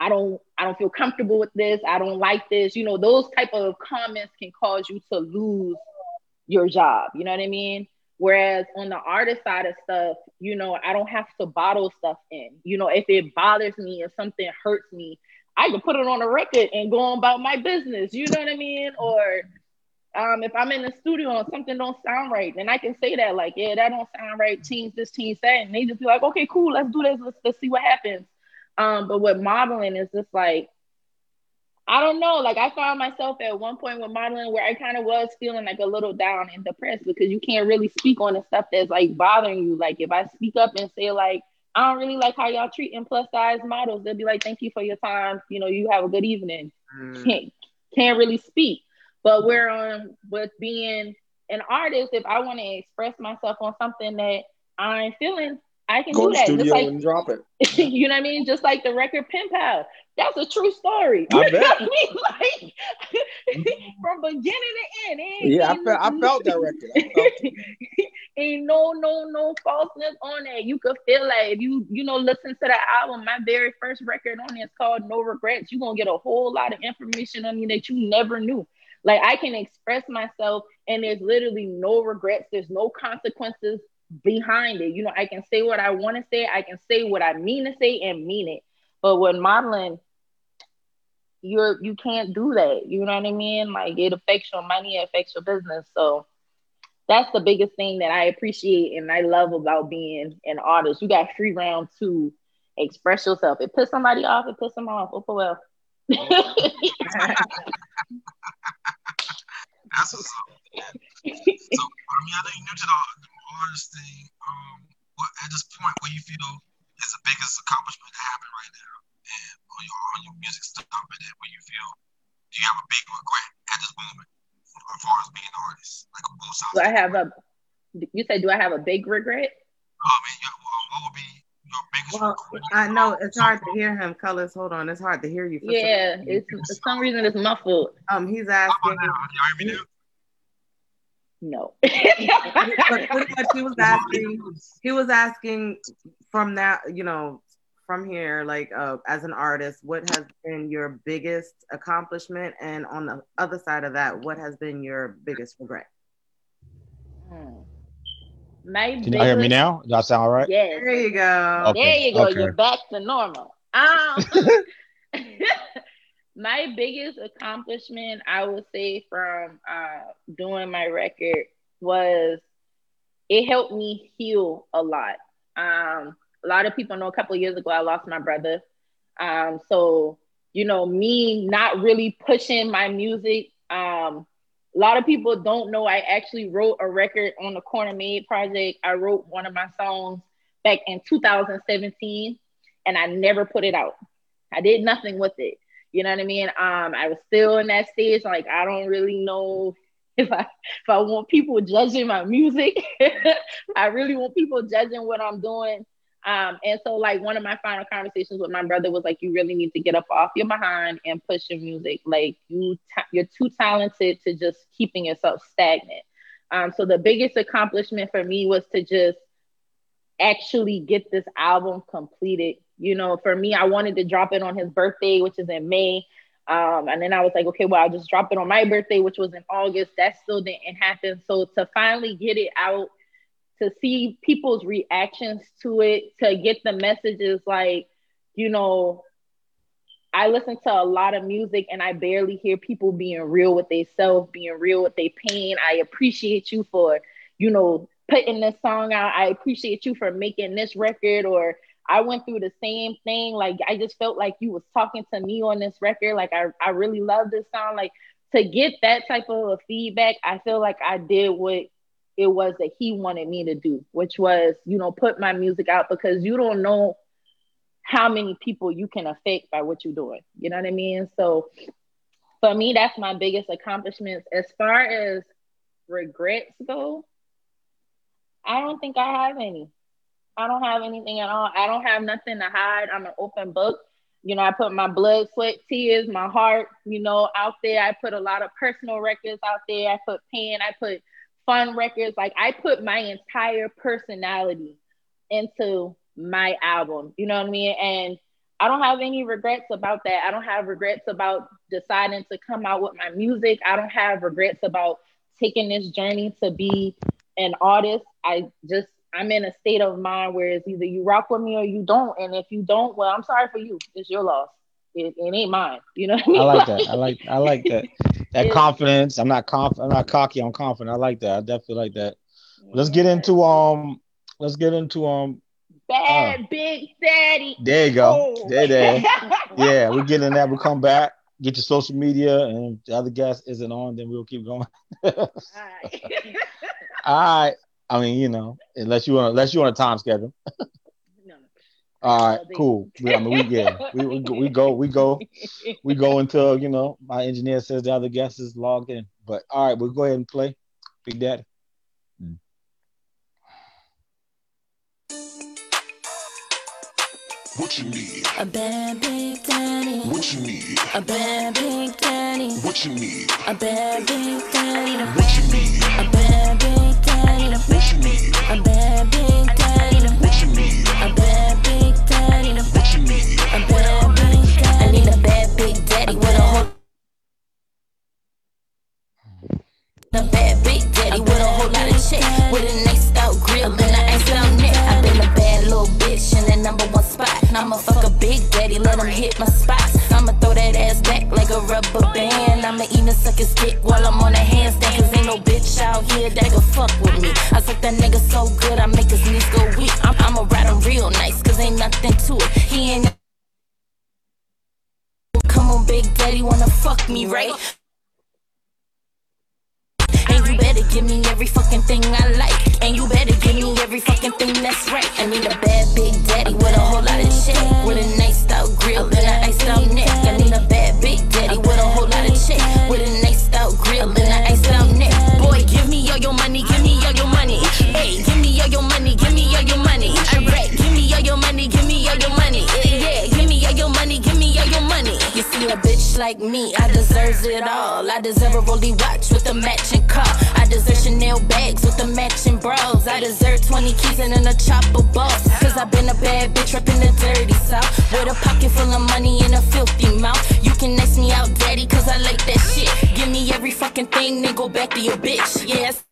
I don't I don't feel comfortable with this. I don't like this. You know, those type of comments can cause you to lose your job. You know what I mean? Whereas on the artist side of stuff, you know, I don't have to bottle stuff in. You know, if it bothers me, if something hurts me, I can put it on a record and go on about my business. You know what I mean? Or um, if I'm in the studio and something don't sound right, then I can say that, like, yeah, that don't sound right. Change this, change that, and they just be like, okay, cool, let's do this. Let's, let's see what happens. Um, but with modeling, is just like I don't know. Like I found myself at one point with modeling where I kind of was feeling like a little down and depressed because you can't really speak on the stuff that's like bothering you. Like if I speak up and say like I don't really like how y'all treating plus size models, they'll be like, "Thank you for your time. You know, you have a good evening." Mm. Can't can't really speak. But we're on with being an artist, if I want to express myself on something that I'm feeling, I can Go do that. Studio Just like, and drop it. you know what I mean? Just like the record Pen Pal. That's a true story. I bet. I mean? like, from beginning to end. Yeah, I felt, I felt that record. Felt ain't no no no falseness on that. You could feel like if you you know listen to the album. My very first record on it is called No Regrets. You're gonna get a whole lot of information on me that you never knew. Like I can express myself, and there's literally no regrets. There's no consequences behind it. You know, I can say what I want to say, I can say what I mean to say and mean it. But when modeling, you're you can't do that. You know what I mean? Like it affects your money, it affects your business. So that's the biggest thing that I appreciate and I love about being an artist. You got free round to express yourself. It puts somebody off, it puts them off. Oh well. that's what's up. so I mean, I know you're new to the artist thing, um, what at this point, what you feel is the biggest accomplishment that happened right now, and on your on your music stuff, and then where you feel, do you have a big regret at this moment as far as being an artist, like on both sides? Do I have a? You said, do I have a big regret? Oh man, yeah, well, what would be well. I know it's hard to hear him. Colors, hold on, it's hard to hear you. For yeah, some it's for some reason it's muffled. Um, he's asking. Y'all hear me now? No. he was asking. He was asking from that, you know, from here, like uh, as an artist, what has been your biggest accomplishment, and on the other side of that, what has been your biggest regret? Hmm. My Can you hear me now? Does that sound all right? Yes. There you go. Okay. There you go. Okay. You're back to normal. Um, my biggest accomplishment, I would say, from uh, doing my record was it helped me heal a lot. Um, a lot of people know a couple years ago I lost my brother. Um, so you know, me not really pushing my music. Um, a lot of people don't know I actually wrote a record on the Corner Made project. I wrote one of my songs back in 2017 and I never put it out. I did nothing with it. You know what I mean? Um, I was still in that stage, like I don't really know if I if I want people judging my music. I really want people judging what I'm doing. Um, and so like one of my final conversations with my brother was like, you really need to get up off your behind and push your music. Like you, ta- you're too talented to just keeping yourself stagnant. Um, so the biggest accomplishment for me was to just actually get this album completed you know, for me, I wanted to drop it on his birthday, which is in May. Um, and then I was like, okay, well, I'll just drop it on my birthday, which was in August. That still didn't happen. So to finally get it out, to see people's reactions to it, to get the messages like, you know, I listen to a lot of music and I barely hear people being real with themselves, being real with their pain. I appreciate you for, you know, putting this song out. I appreciate you for making this record or I went through the same thing. Like I just felt like you was talking to me on this record. Like I, I really love this song. Like to get that type of feedback, I feel like I did what it was that he wanted me to do, which was, you know, put my music out because you don't know how many people you can affect by what you're doing. You know what I mean? So for me, that's my biggest accomplishments. As far as regrets go, I don't think I have any. I don't have anything at all. I don't have nothing to hide. I'm an open book. You know, I put my blood, sweat, tears, my heart, you know, out there. I put a lot of personal records out there. I put pain, I put fun records. Like I put my entire personality into my album. You know what I mean? And I don't have any regrets about that. I don't have regrets about deciding to come out with my music. I don't have regrets about taking this journey to be an artist. I just I'm in a state of mind where it's either you rock with me or you don't. And if you don't, well, I'm sorry for you. It's your loss. It, it ain't mine. You know I, mean? I like that. I like I like that. That confidence. I'm not conf I'm not cocky, I'm confident. I like that. I definitely like that. Let's get into um let's get into um Bad uh, Big Daddy. There you go. Oh. There, there. yeah, we get in that. We'll come back. Get your social media, and the other guest isn't on, then we'll keep going. All right. All right. I mean, you know, unless you want, unless you want a time schedule. No. All right, cool. We, I mean, we yeah, we, we we go, we go, we go until you know my engineer says the other guest is logged in. But all right, we'll go ahead and play Big Daddy. Hmm. What you need? A bad big daddy. What you need? A bad big daddy. What you need? A bad big daddy. What you need? A bad big daddy. What you need? A bad big daddy. What you need? A bad daddy. I need a bad big daddy with a whole. Lot of chick with a nice out grill and an ice out neck. I've been a bad little bitch in the number one spot. I'ma fuck a big daddy, let him hit my spots. I'ma throw that ass back like a rubber band. I'ma even suck his dick while I'm on a handstand. Cause ain't no bitch out here that can fuck with me. I suck that nigga so good, me, right? And you better give me every fucking thing I like. And you better give me every fucking thing that's right. I need a like me, I deserve it all. I deserve a rolly watch with a matching car. I deserve Chanel bags with the matching bras. I deserve 20 keys and a chopper boss. Cause I've been a bad bitch up in the dirty south. With a pocket full of money and a filthy mouth. You can ask me out, daddy, cause I like that shit. Give me every fucking thing, then go back to your bitch. Yes.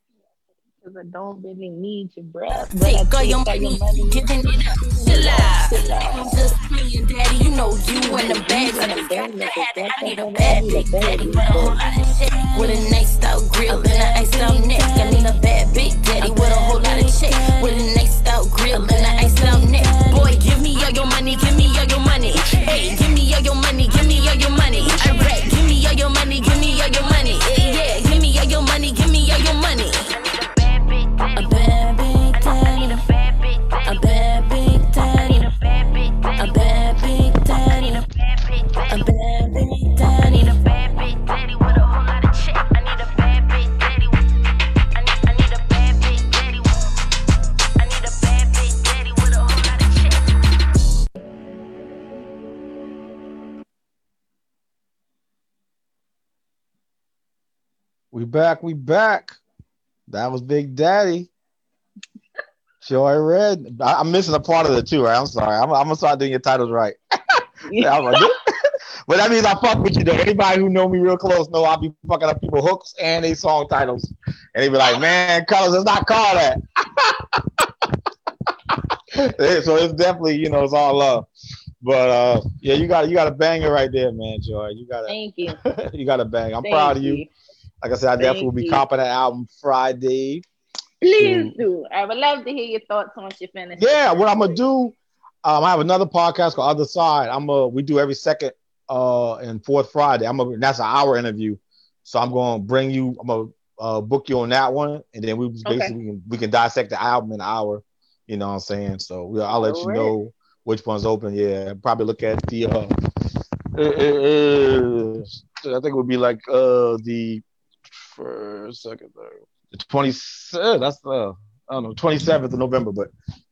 Cause I don't really need your breath. Take all your money, giving it up. Chill out. I'm just playing, daddy. You know you and the bags. I just got. I need a bad big daddy with a whole lot of shit. With a nice out grill and an iced out neck. I need a bad big daddy with a whole lot of chick. With a nice out grill and an iced out neck. Boy, give me all your money, give me all your money. Hey, give me all your money, give me all your money. Alright, give me all your money, We back, we back. That was Big Daddy. Joy Red. I, am missing a part of the two, right? I'm sorry. I'm, I'm gonna start doing your titles right. Yeah, like, but that means I fuck with you though. Anybody who know me real close know I'll be fucking up people hooks and they song titles. And they be like, man, colors, it's not called that. so it's definitely, you know, it's all love. But uh yeah, you got you got a banger right there, man, Joy. You got Thank you. you got a bang. I'm Thank proud of you. you. Like I said, I Thank definitely will be copping that album Friday. Please do. I would love to hear your thoughts once you finish. Yeah, what I'm gonna do, um, I have another podcast called Other Side. I'm a we do every second uh and fourth Friday. I'm gonna that's an hour interview. So I'm gonna bring you, I'm gonna uh, book you on that one, and then we basically Okay. we, can, we can dissect the album in an hour. You know what I'm saying? So we'll, I'll let you Alright. know which one's open. Yeah, probably look at the. Uh, uh, uh, uh, I think it would be like uh the first, second, third, the twenty. Uh, that's uh, I don't know, twenty seventh of November, but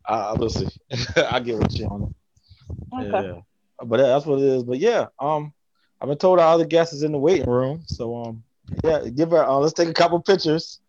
uh, we'll see. I get what you on it. Okay. Yeah, but that's what it is. But yeah, um, I've been told our other guest is in the waiting room, so um, yeah, give her. Uh, let's take a couple pictures.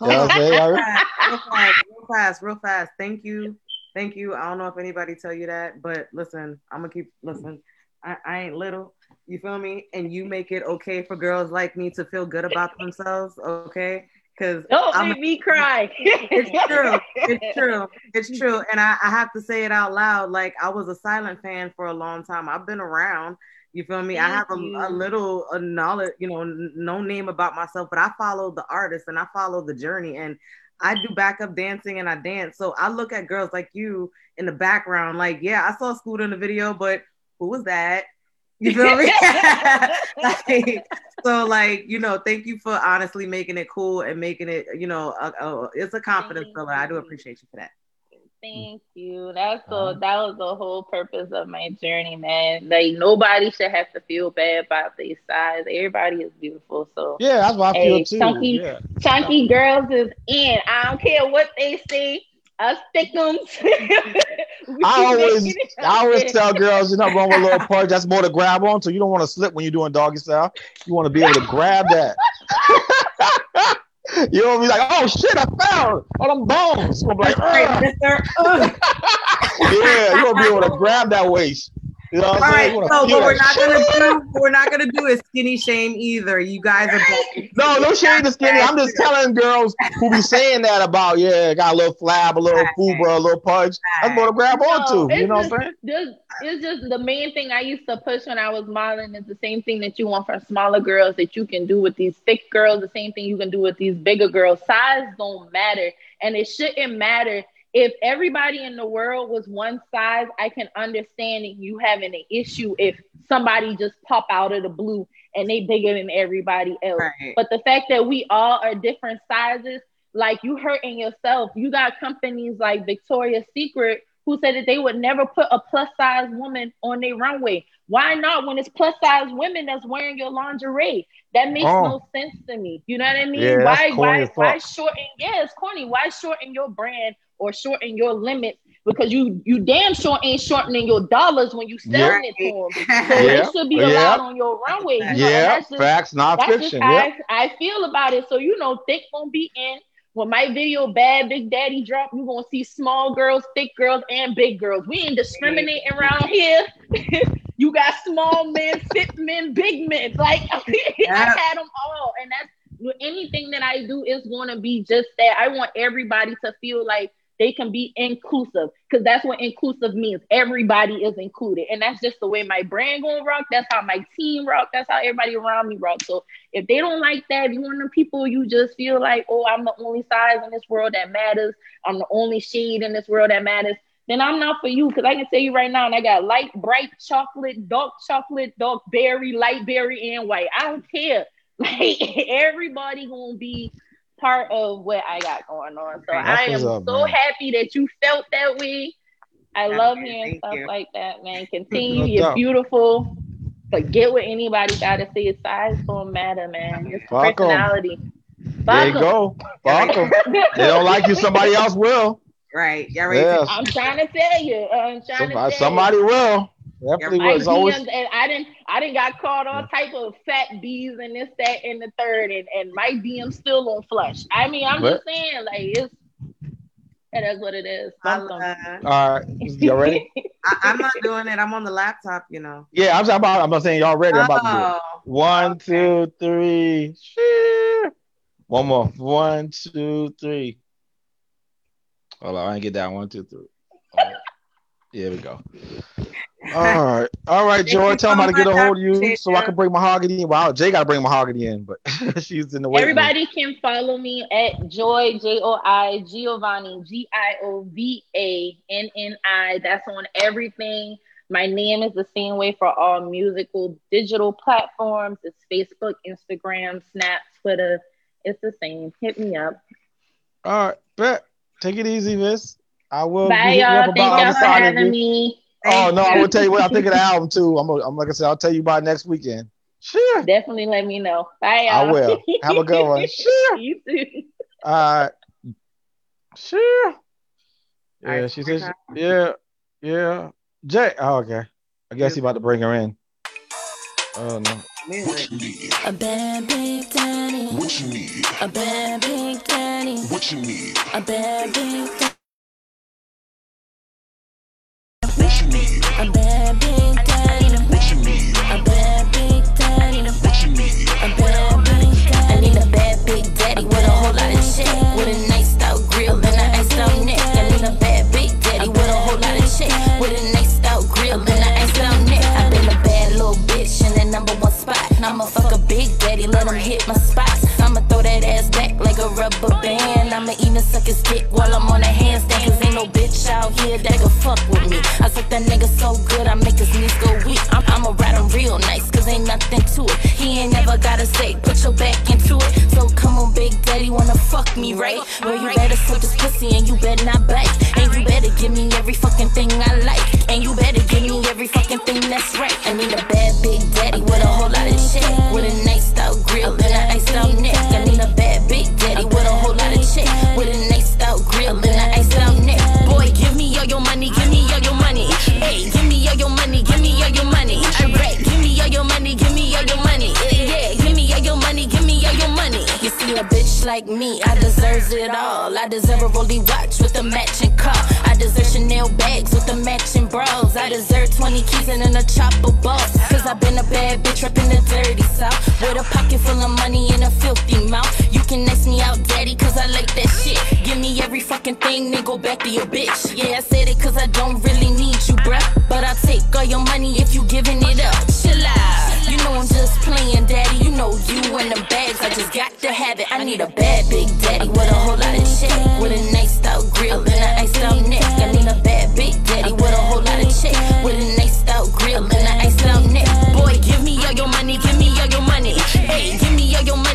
You know what I'm saying? All right. real fast, real fast, real fast. Thank you, thank you. I don't know if anybody tell you that, but listen, I'm gonna keep listen. I, I ain't little, you feel me? And you make it okay for girls like me to feel good about themselves, okay? Because Don't I'm make me cry. it's true. It's true. It's true. And I, I have to say it out loud. Like I was a silent fan for a long time. I've been around. You feel me? I have a, a little a knowledge, you know, n- no name about myself, but I follow the artist and I follow the journey. And I do backup dancing and I dance. So I look at girls like you in the background, like, yeah, I saw Scooter in the video, but who was that? You feel me? like, so like, you know, thank you for honestly making it cool and making it, you know, uh, uh, it's a confidence filler. I do appreciate you for that. Thank you. That's the that was the whole purpose of my journey, man. Like nobody should have to feel bad about their size. Everybody is beautiful. So Yeah, that's what I hey, feel too. chunky, Yeah. chunky girls is in. I don't care what they say. Us thickums. I always, I always tell girls, you're not wrong with a little punch. That's more to grab on. So you don't want to slip when you're doing doggy style. You want to be able to grab that. you don't be like, oh shit, I found all them bones. I'm like, "Ugh." yeah, you want to be able to grab that waist. You know what All I'm right, saying? You so what we're not gonna do, what we're not gonna do is skinny shame either. You guys are both- No, no shame to skinny. I'm just telling girls who be saying that about, yeah, got a little flab, a little fuba, a little punch. That's more to grab onto. You It's know what I'm saying? Just, it's just the main thing I used to push when I was modeling is the same thing that you want from smaller girls that you can do with these thick girls, the same thing you can do with these bigger girls. Size don't matter, and it shouldn't matter. If everybody in the world was one size, I can understand that you having an issue if somebody just pop out of the blue and they bigger than everybody else. Right. But the fact that we all are different sizes, like you hurting yourself. You got companies like Victoria's Secret who said that they would never put a plus size woman on their runway. Why not when it's plus size women that's wearing your lingerie? That makes Oh. no sense to me. You know what I mean? Yeah, that's why corny why as why fuck. shorten yeah, it's corny. Why shorten your brand or shorten your limits? Because you you damn sure ain't shortening your dollars when you selling it to them. So Yeah, they should be yeah. allowed on your runway. You Yeah, facts, not that's fiction. Just how Yep. I, I feel about it. So you know, thick gonna be in. When my video Bad Big Daddy drop, you gonna see small girls, thick girls, and big girls. We ain't discriminating around here. you got small men, fit men, big men. Like I had them all, and that's anything that I do is gonna be just that. I want everybody to feel like they can be inclusive because that's what inclusive means. Everybody is included, and that's just the way my brand gonna rock. That's how my team rock. That's how everybody around me rock. So if they don't like that, if you one of the people you just feel like, oh, I'm the only size in this world that matters. I'm the only shade in this world that matters. Then I'm not for you because I can tell you right now, and I got light, bright chocolate, dark chocolate, dark berry, light berry, and white. I don't care. Like everybody gonna be part of what I got going on. So That's I am up, so man. happy that you felt that way. I love hearing stuff you. like that, man. Continue. No You're doubt. beautiful. Forget what anybody gotta say. Size don't matter, man. It's Fuck 'em. personality. There you Fuck 'em. go. Fuck 'em. They don't like you, somebody else will. Right. Y'all ready Yes. I'm trying to tell you. I'm trying Somebody, to tell somebody you. will. Definitely My will. Always DMs, and I didn't I didn't got caught all type of fat bees and this, that, and the third, and, and my DM still on flush. I mean, I'm But- just saying, like it's it is what it is. I, Bump 'em. uh, all right. Y'all ready? I, I'm not doing it. I'm on the laptop, you know. Yeah, I'm talking about. I'm not saying y'all ready. I'm about to do it. Oh, One, two, three. Share. One more. One, two, three. Hold on, I didn't get that. One, two, three. All right. Here we go. All right, all right, Joy. Tell them how to get a hold of you so I can bring mahogany in. Wow, Jay got to bring mahogany in, but she's in the way. Everybody can follow me at Joy J O I Giovanni G I O V A N N I. That's on everything. My name is the same way for all musical digital platforms. It's Facebook, Instagram, Snap, Twitter, It's the same. Hit me up. All right, bet. Take it easy, Miss. I will. Bye, y'all. up Thank y'all for having me. Oh no, I will tell you what I think of the album too. I'm, I'm like I said, I'll tell you about next weekend. Sure. Definitely let me know. Bye, I y'all. will. Have a good one. Sure. you too. All right. Sure. Yeah, right, she one says. more Yeah, yeah. Jay. Oh, okay. I guess he about to bring her in. Oh no. What you need? A bad big daddy. What you need? A bad big daddy. What you need? A bad big daddy. A bad big daddy. What you need? A bad big daddy. What you need? A bad big daddy. I need a bad big daddy with a whole lot of check. With a nice out grill and a iced out neck. I need a bad big daddy with a whole lot of check. With a nice out grill and a iced out neck. I've been a bad little bitch in the number one spot. I'ma fuck a big daddy, let him hit my spots. I'ma throw that ass back like a rubber band. I'ma even suck his dick while I'm on a handstand. Cause ain't no bitch out here that can fuck with me. I suck that nigga so good, I make his knees go weak. I'm, I'ma ride him real nice, cause ain't nothing to it. He ain't never gotta say, put your back into it. So come on, big daddy, wanna fuck me, right? Well, you better suck this pussy and you better not bite. And you better give me every fucking thing I like. And you better give me every fucking thing that's right. I need a bad big daddy with a whole lot of like me, I deserves it all. I deserve a rolly watch with a matching car. I deserve Chanel bags with the matching bras. I deserve 20 keys and a chopper boss. Cause I've been a bad bitch reppin' the dirty south. With a pocket full of money and a filthy mouth. You can ask me out, daddy, cause I like that shit. Give me every fucking thing, then go back to your bitch. Yeah, I said it cause I don't really need you, bruh. But I'll take all your money if you giving it up. Chill out. Know I'm just playing, daddy. You know you and the bags. I just got to have it. I need a bad big daddy with a whole lot of check. With a nice out grill and a iced out neck. I need a bad big daddy with a whole lot of check. With a nice out grill and a iced out neck. Boy, give me all your money, give me all your money. Hey, give me all your money,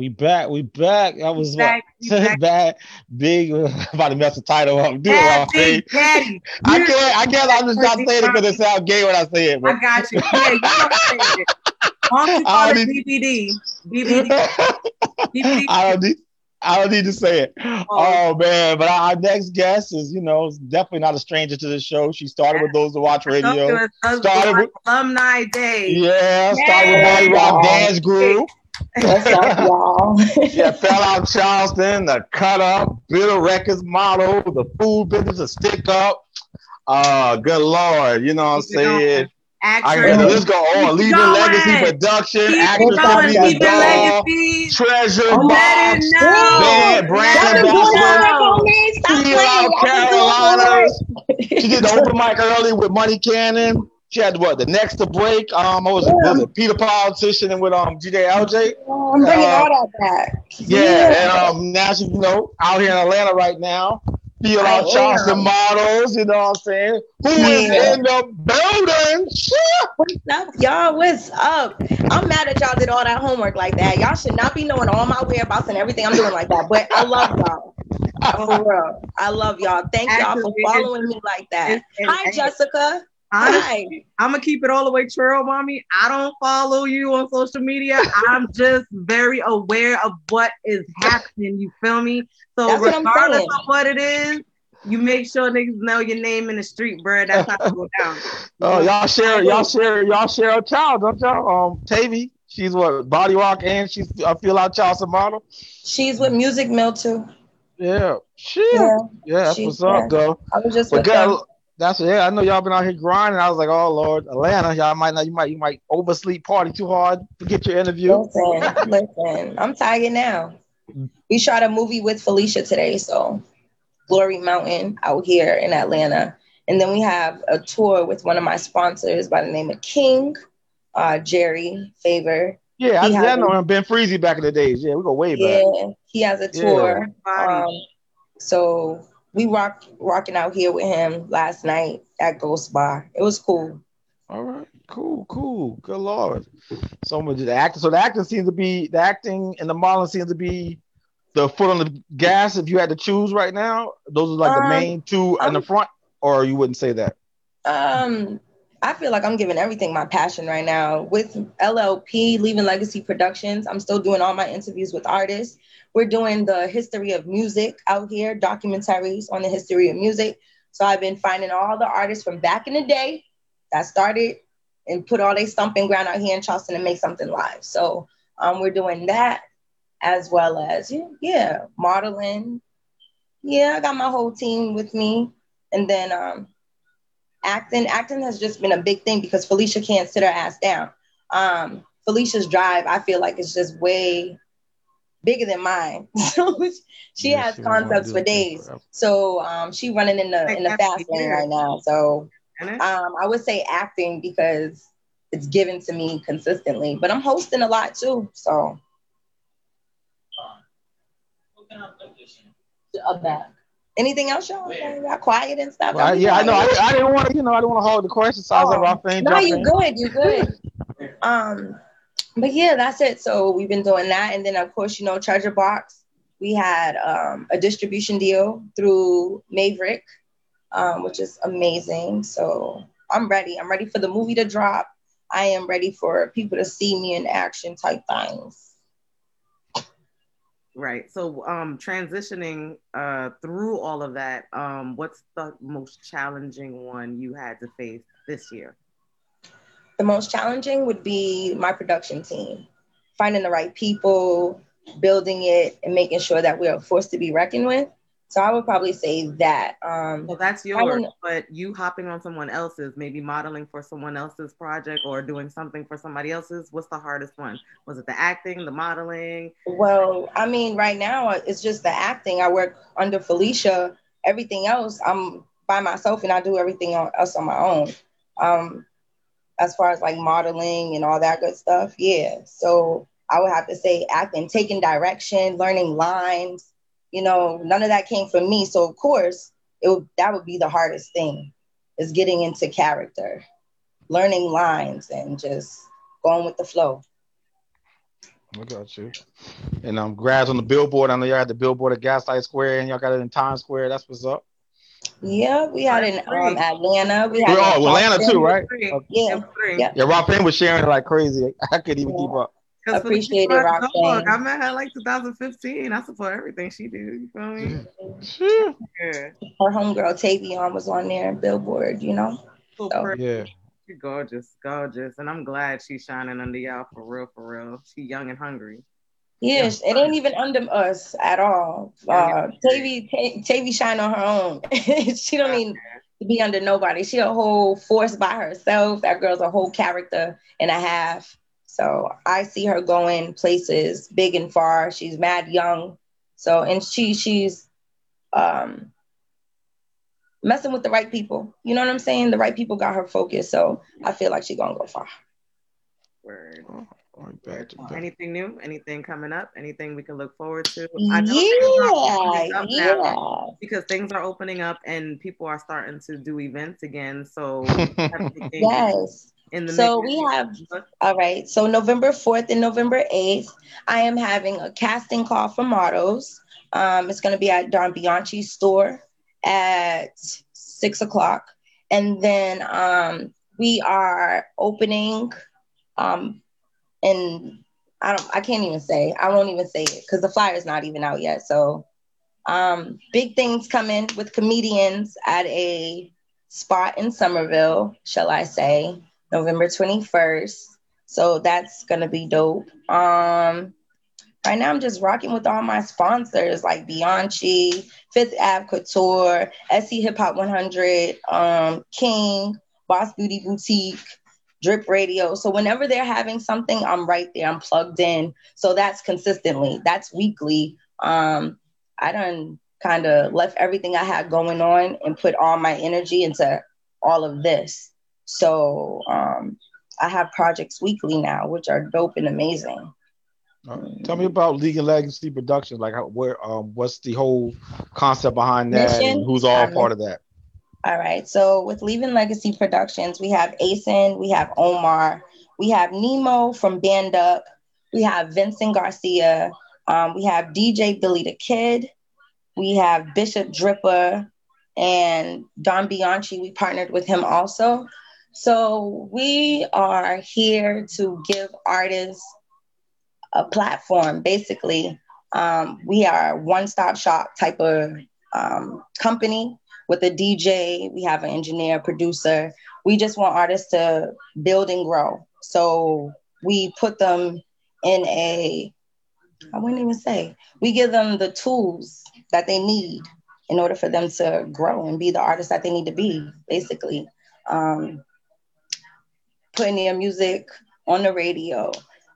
We back. We back. That was Back, what? back. bad. Big. about to mess the title up. Do it Bad big daddy. I can't. I guess I'm just not saying it because it sounds gay when I say it. But I got you. Yeah, you know what I'm saying. Why don't you call I don't BBD? BBD. BBD. I don't need. I don't need to say it. Oh. oh, man! But our next guest is, you know, definitely not a stranger to the show. She started with those who watch radio. Started with alumni day. yeah, started with Body Rock Dance Group. What's up, y'all? yeah, fell out Charleston, the cut up, Bitter Records model, the food business, the stick up. Uh, good lord, you know what I'm saying? I Actress. can the list go on. Keep Leaving. Legacy Production, Keep actress going. Tiffany Leaving Legacy. Treasure Oh, Box, let it know. Band, Brand Ambassador, know. Stop Feel playing. Out Y'all been doing Carolinas. She did the open mic early with Money Cannon. She had what the next to break. Um, what was it? Was it Peter Politician and with um GJ LJ? Oh, I'm bringing Uh, all that back. Yeah, and um, now she's you know out here in Atlanta right now. Feel I out Charleston models, you know what I'm saying? Who is Yeah. in the building? What's up, y'all? What's up? I'm mad that y'all did all that homework like that. Y'all should not be knowing all my whereabouts and everything I'm doing like that. But I love y'all. For real. I love y'all. Thank y'all for following me like that. it's- it's- Hi, Jessica. Honestly, I'm gonna keep it all the way trail, mommy. I don't follow you on social media. I'm just very aware of what is happening. You feel me? So That's what I'm regardless saying. of what it is, you make sure niggas know your name in the street, bro. That's how it go down. Oh, y'all share, y'all share, y'all share a child, don't y'all? Um, Tavy, she's what Body Rock and she's I feel out Charleston model. She's with Music Mill too. Yeah, shit. Yeah, Yeah, that's she's what's up, though. I was just But with girl, them. that's yeah. I know y'all been out here grinding. I was like, oh lord, Atlanta, y'all might not, you might, you might oversleep, party too hard, forget your interview. Listen, listen. I'm tired now. we shot a movie with Felicia today, so Glory Mountain out here in Atlanta. And then we have a tour with one of my sponsors by the name of King, uh, Jerry Favor. Yeah, I, yeah, I know him. Ben Freezy back in the days. Yeah, we go way back. Yeah, he has a tour. Yeah. Um, so we rock rocking out here with him last night at Ghost Bar. It was cool. All right, cool, cool. Good lord. So much the acting. So the acting seems to be the acting and the modeling seems to be the foot on the gas. If you had to choose right now, those are like um, the main two in the front, or you wouldn't say that. Um, I feel like I'm giving everything my passion right now. With LLP, Leaving Legacy Productions, I'm still doing all my interviews with artists. We're doing the history of music out here, documentaries on the history of music. So I've been finding all the artists from back in the day that started and put all their stomping ground out here in Charleston and make something live. So um, we're doing that as well as yeah, modeling. Yeah, I got my whole team with me, and then um, acting. Acting has just been a big thing because Felicia can't sit her ass down. Um, Felicia's drive, I feel like, is just way bigger than mine. so she yeah, has she concepts for days. So um, she running in the in the fast lane right now. So um, I would say acting because it's given to me consistently, but I'm hosting a lot too. So of that. Anything else, y'all? Got quiet and stuff. Well, yeah, I know. I, I, didn't want to, you know, I didn't want to hold the question. So oh, I was like, well, no, you good, you good. um, but yeah, that's it. So we've been doing that, and then of course, you know, Treasure Box. We had um, a distribution deal through Maverick, um, which is amazing. So I'm ready. I'm ready for the movie to drop. I am ready for people to see me in action type things. Right. So um transitioning uh through all of that, um, what's the most challenging one you had to face this year? The most challenging would be my production team. Finding the right people, building it, and making sure that we are forced to be reckoned with. So I would probably say that. Um, well, that's yours, but you hopping on someone else's, maybe modeling for someone else's project or doing something for somebody else's. What's the hardest one? Was it the acting, the modeling? Well, I mean, right now it's just the acting. I work under Felicia. Everything else, I'm by myself and I do everything else on my own. Um, as far as like modeling and all that good stuff, yeah. So I would have to say acting, taking direction, learning lines you know, none of that came from me. So of course, it would, that would be the hardest thing is getting into character, learning lines, and just going with the flow. I got you. And um, grads on the billboard. I know y'all had the billboard at Gaslight Square, and y'all got it in Times Square. That's what's up. Yeah, we had in um, Atlanta. We had oh, Atlanta too, right? Yeah, yeah. Yeah, Rob was sharing it like crazy. I couldn't even yeah. keep up. Appreciate it, Roxanne. I met her like 2015. I support everything she do. You feel me? Yeah. Her homegirl Tavion was on there, Billboard. You know. So. Yeah. She's gorgeous, gorgeous, and I'm glad she's shining under y'all for real, for real. She young and hungry. Yes, it ain't even under us at all. Uh, Tavy, Tavy shine on her own. she don't need to be under nobody. She a whole force by herself. That girl's a whole character and a half. So I see her going places big and far. She's mad young. So and she she's um messing with the right people. You know what I'm saying? The right people got her focused. So I feel like she's gonna go far. Word. Oh, Anything new? Anything coming up? Anything we can look forward to? yeah, yeah. because things are opening up and people are starting to do events again. So yes, in the so we have all right so november 4th and november 8th i am having a casting call for models um, it's going to be at don bianchi's store at six o'clock and then um, we are opening um, and i don't i can't even say i won't even say it because the flyer is not even out yet so um, big things coming with comedians at a spot in somerville shall i say November 21st. So that's gonna be dope. Um right now I'm just rocking with all my sponsors like Bianchi, Fifth Ave Couture, SC Hip Hop 100, um, King, Boss Beauty Boutique, drip radio. So whenever they're having something, I'm right there. I'm plugged in. So that's consistently. That's weekly. Um, I done kind of left everything I had going on and put all my energy into all of this. So um, I have projects weekly now, which are dope and amazing. Uh, tell me about Leaving Legacy Productions. Like, how, where, um, what's the whole concept behind that, and who's all part of that? All right. So with Leaving Legacy Productions, we have Asen, we have Omar, we have Nemo from Band Up, we have Vincent Garcia, um, we have DJ Billy the Kid, we have Bishop Dripper, and Don Bianchi. We partnered with him also. So we are here to give artists a platform. Basically, um, we are one stop shop type of um, company with a DJ. We have an engineer, producer. We just want artists to build and grow. So we put them in a, I wouldn't even say, we give them the tools that they need in order for them to grow and be the artist that they need to be, basically. Um, putting their music on the radio,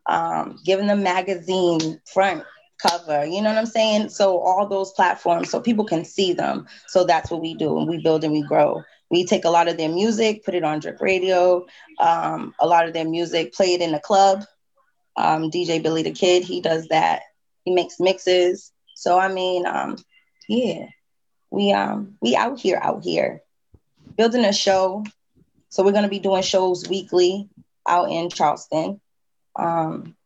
um, giving them magazine front cover, you know what I'm saying? So all those platforms so people can see them. So that's what we do and we build and we grow. We take a lot of their music, put it on drip radio, um, a lot of their music, play it in the club. Um, DJ Billy the Kid, he does that. He makes mixes. So I mean, um, yeah, we um we out here, out here, building a show. So we're gonna be doing shows weekly out in Charleston. Um,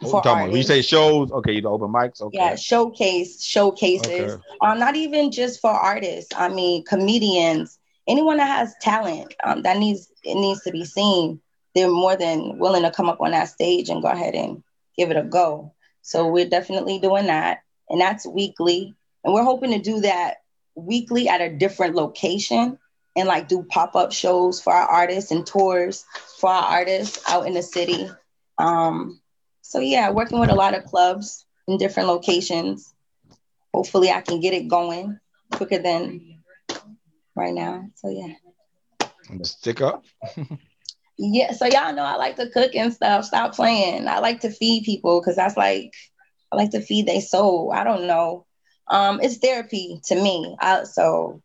for talking when you say shows, okay, you know, open mics, okay. Yeah, showcase, showcases. Okay. Um, not even just for artists. I mean, comedians, anyone that has talent um, that needs it needs to be seen. They're more than willing to come up on that stage and go ahead and give it a go. So we're definitely doing that, and that's weekly. And we're hoping to do that weekly at a different location and like do pop-up shows for our artists and tours for our artists out in the city. Um, so yeah, working with a lot of clubs in different locations. Hopefully I can get it going quicker than right now. So yeah. Stick up. yeah, so y'all know I like to cook and stuff. Stop playing. I like to feed people because that's like I like to feed their soul. I don't know um, it's therapy to me. I, so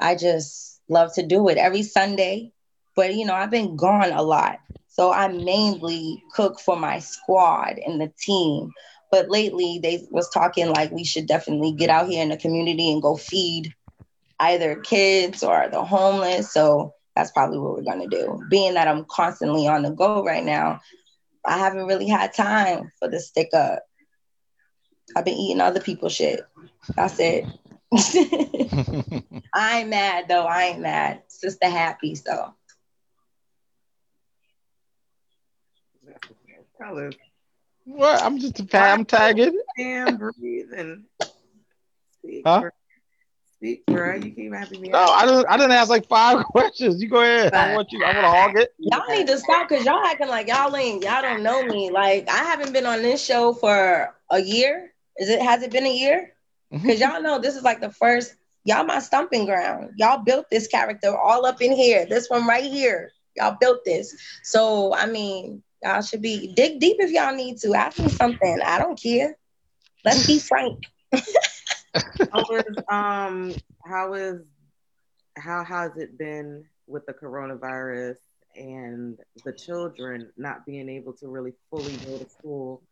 I just love to do it every Sunday. But you know, I've been gone a lot. So I mainly cook for my squad and the team. But lately they was talking like we should definitely get out here in the community and go feed either kids or the homeless. So that's probably what we're gonna do. Being that I'm constantly on the go right now, I haven't really had time for the stick up. I've been eating other people's shit. That's it. I ain't mad though. I ain't mad. Sister happy, so. What? I'm just a I'm tagging. Damn, breathe and speak. Huh? For, speak, bro. You keep having me. No, I didn't. I didn't ask like five questions. You go ahead. I want you. I want to hog it. Y'all need to stop because y'all acting like y'all ain't. Y'all don't know me. Like I haven't been on this show for a year. Is it has it been a year? Because mm-hmm. y'all know this is like the first, y'all my stumping ground. Y'all built this character all up in here. This one right here. Y'all built this. So I mean, y'all should be dig deep if y'all need to. Ask me something. I don't care. Let's be frank. how is um how is how has it been with the coronavirus and the children not being able to really fully go to school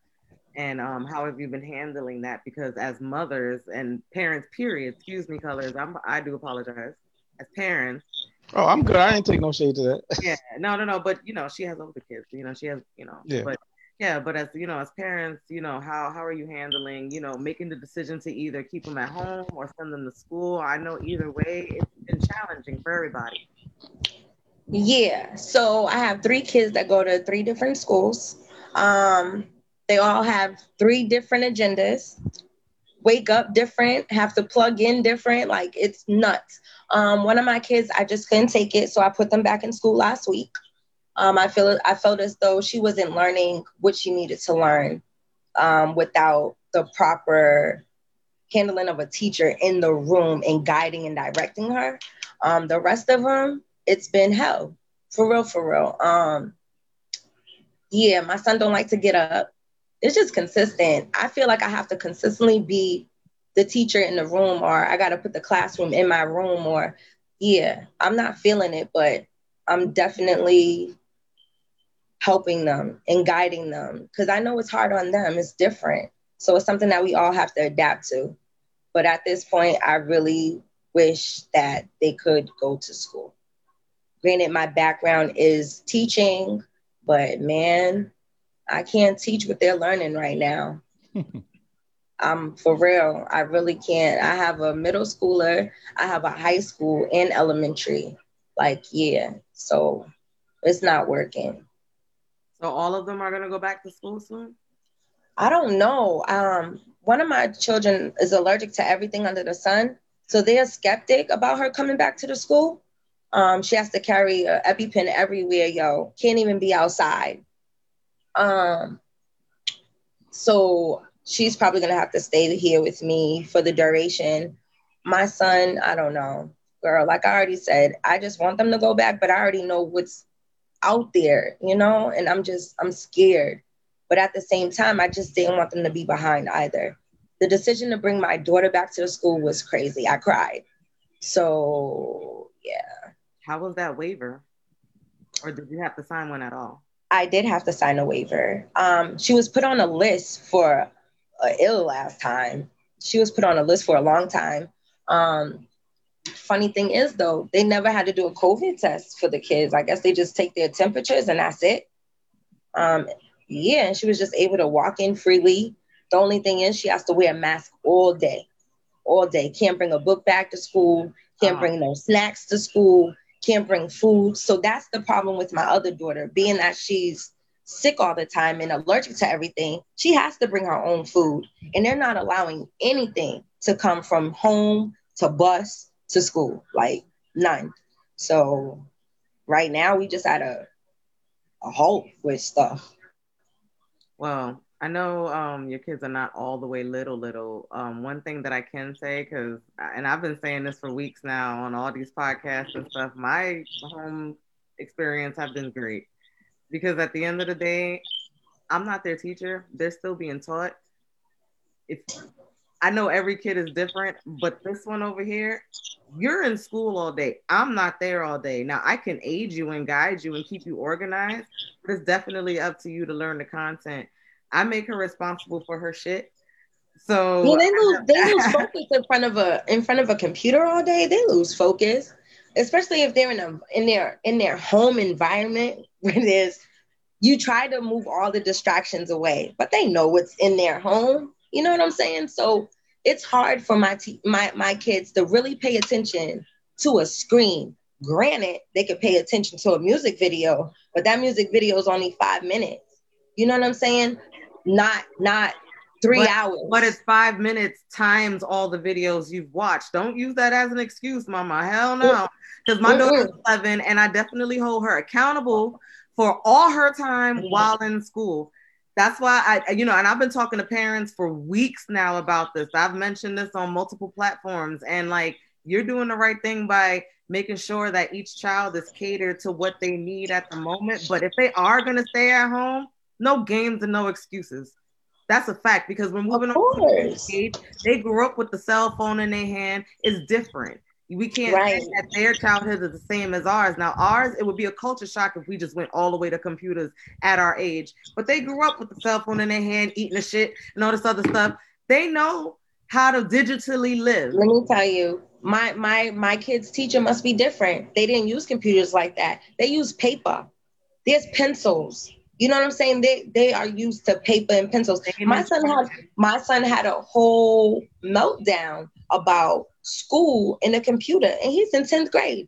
and um, how have you been handling that? Because as mothers and parents, period, excuse me, colors, I'm, I do apologize. As parents, oh, I'm good. I didn't take no shade to that. yeah, no, no, no. But you know, she has older kids. You know, she has, you know, yeah. But yeah, but as you know, as parents, you know, how how are you handling, you know, making the decision to either keep them at home or send them to school? I know either way, it's been challenging for everybody. Yeah. So I have three kids that go to three different schools. Um, they all have three different agendas, wake up different, have to plug in different. Like it's nuts. Um, one of my kids, I just couldn't take it, so I put them back in school last week. Um, I feel I felt as though she wasn't learning what she needed to learn um, without the proper handling of a teacher in the room and guiding and directing her. Um, the rest of them, it's been hell. For real, for real. Um, yeah, my son don't like to get up. It's just consistent. I feel like I have to consistently be the teacher in the room, or I got to put the classroom in my room, or yeah, I'm not feeling it, but I'm definitely helping them and guiding them because I know it's hard on them. It's different. So it's something that we all have to adapt to. But at this point, I really wish that they could go to school. Granted, my background is teaching, but man, I can't teach what they're learning right now. I'm for real. I really can't. I have a middle schooler, I have a high school and elementary. Like, yeah. So it's not working. So all of them are gonna go back to school soon? I don't know. Um, one of my children is allergic to everything under the sun. So they're skeptic about her coming back to the school. Um, she has to carry an EpiPen everywhere, yo. Can't even be outside. Um, so she's probably gonna have to stay here with me for the duration. My son, I don't know, girl. Like I already said, I just want them to go back, but I already know what's out there, you know, and I'm just I'm scared. But at the same time, I just didn't want them to be behind either. The decision to bring my daughter back to the school was crazy. I cried. So yeah. How was that waiver? Or did you have to sign one at all? I did have to sign a waiver. Um, she was put on a list for uh, ill last time. She was put on a list for a long time. Um, funny thing is, though, they never had to do a COVID test for the kids. I guess they just take their temperatures and that's it. Um, yeah, and she was just able to walk in freely. The only thing is, she has to wear a mask all day, all day. Can't bring a book back to school. Can't bring no snacks to school. Can't bring food. So that's the problem with my other daughter, being that she's sick all the time and allergic to everything. She has to bring her own food, and they're not allowing anything to come from home to bus to school, like none. So right now, we just had a a halt with stuff. Well, I know um, your kids are not all the way little, little. Um, one thing that I can say, because, and I've been saying this for weeks now on all these podcasts and stuff, my home experience have been great. Because at the end of the day, I'm not their teacher. They're still being taught. It's, I know every kid is different, but this one over here, you're in school all day. I'm not there all day. Now I can aid you and guide you and keep you organized, but it's definitely up to you to learn the content. I make her responsible for her shit. So yeah, they lose they lose focus in front of a in front of a computer all day. They lose focus, especially if they're in a in their in their home environment where there's you try to move all the distractions away, but they know what's in their home. You know what I'm saying? So it's hard for my te- my my kids to really pay attention to a screen. Granted, they could pay attention to a music video, but that music video is only five minutes. You know what I'm saying? Not not three but, hours. But it's five minutes times all the videos you've watched. Don't use that as an excuse, mama. Hell no. Because my daughter's 11 and I definitely hold her accountable for all her time mm-hmm. while in school. That's why I, you know, and I've been talking to parents for weeks now about this. I've mentioned this on multiple platforms, and like, you're doing the right thing by making sure that each child is catered to what they need at the moment. But if they are going to stay at home, no games and no excuses. That's a fact because when moving on age, they grew up with the cell phone in their hand. It's different. We can't right. say that their childhood is the same as ours. Now, ours, it would be a culture shock if we just went all the way to computers at our age. But they grew up with the cell phone in their hand, eating the shit and all this other stuff. They know how to digitally live. Let me tell you, my my my kids' teacher must be different. They didn't use computers like that. They use paper. There's pencils. You know what I'm saying? They they are used to paper and pencils. My son had my son had a whole meltdown about school and a computer, and he's in 10th grade.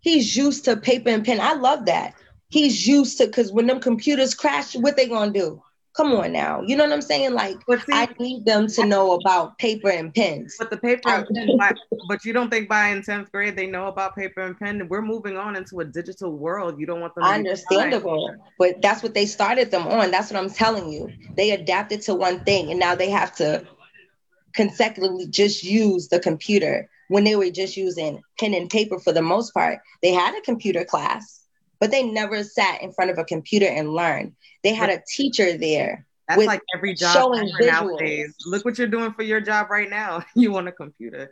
He's used to paper and pen. I love that. He's used to because when them computers crash, what they gonna do? Come on now. You know what I'm saying? Like see, I need them to know about paper and pens. But the paper and pen, but you don't think by in 10th grade they know about paper and pen? We're moving on into a digital world. You don't want them understandable. But that's what they started them on. That's what I'm telling you. They adapted to one thing and now they have to consecutively just use the computer when they were just using pen and paper for the most part. They had a computer class but they never sat in front of a computer and learned. They had a teacher there. That's with like every job showing visuals. nowadays. Look what you're doing for your job right now. You want a computer.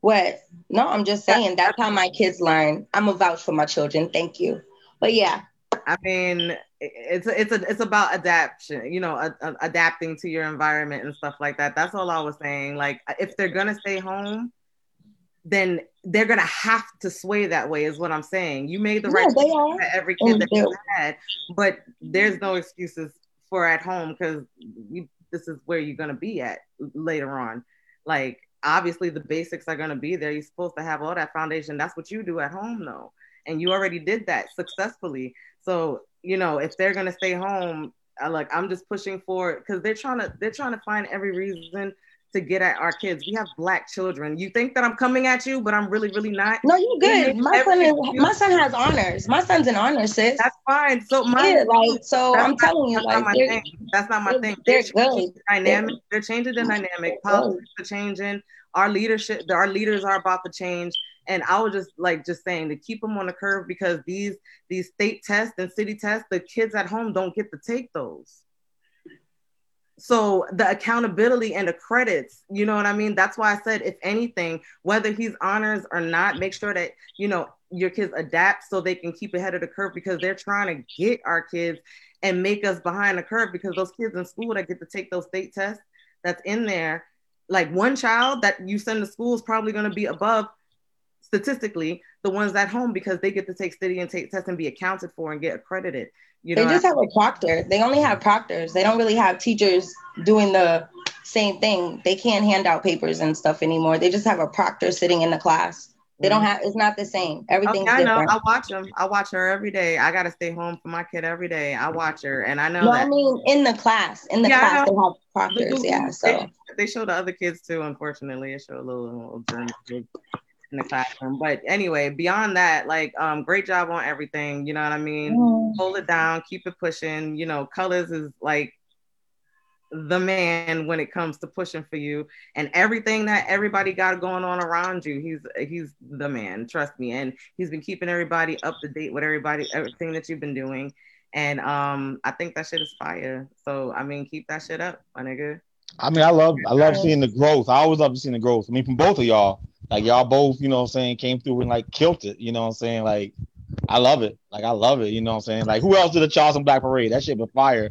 What? No, I'm just saying that's how my kids learn. I'm a vouch for my children. Thank you. But yeah, I mean, it's it's a it's about adaptation, you know, a, a- adapting to your environment and stuff like that. That's all I was saying. Like, if they're gonna stay home, then they're gonna have to sway that way. Is what I'm saying. You made the right Yeah, decision for every And kid that you had, but there's no excuses for at home because this is where you're gonna be at later on. Like, obviously, the basics are gonna be there. You're supposed to have all that foundation. That's what you do at home, though, and you already did that successfully. So, you know, if they're gonna stay home, I like I'm just pushing for it because they're trying to they're trying to find every reason to get at our kids. We have black children. You think that I'm coming at you, but I'm really, really not. no, you They good. My son is my son has honors. My son's an honors, sis. That's fine. So my Yeah, like so I'm not- telling you, that's not like my thing. That's not my they're- thing. they're changing good. the dynamic. They're changing the dynamic. Politics are changing. Our leadership, our leaders are about to change. And I was just like just saying to keep them on the curve because these these state tests and city tests, the kids at home don't get to take those. So the accountability and the credits, you know what I mean? That's why I said if anything, whether he's honors or not, make sure that you know your kids adapt so they can keep ahead of the curve because they're trying to get our kids and make us behind the curve because those kids in school that get to take those state tests that's in there, like one child that you send to school is probably going to be above statistically the ones at home because they get to take city and take tests and be accounted for and get accredited. You they just have a proctor. They only have proctors. They don't really have teachers doing the same thing. They can't hand out papers and stuff anymore. They just have a proctor sitting in the class. They don't Mhm. have. It's not the same. Everything's Okay, I know. different. I watch them. I watch her every day. I gotta stay home for my kid every day. I watch her, and I know No, that. I mean in the class. In the Yeah, class, they have proctors. Yeah. So they, they show the other kids too. Unfortunately, it show a little, little in the classroom. But anyway, beyond that, like, um, great job on everything. You know what I mean? Mm. Hold it down, keep it pushing. You know, colors is like the man when it comes to pushing for you and everything that everybody got going on around you he's he's the man trust me and he's been keeping everybody up to date with everybody everything that you've been doing and um i think that shit is fire so i mean keep that shit up my nigga I mean, I love I love seeing the growth. I always love seeing the growth. I mean, from both of y'all. Like y'all both, you know what I'm saying, came through and like killed it. You know what I'm saying? Like, I love it. Like I love it. You know what I'm saying? Like who else did the Charleston Black Parade? That shit was fire.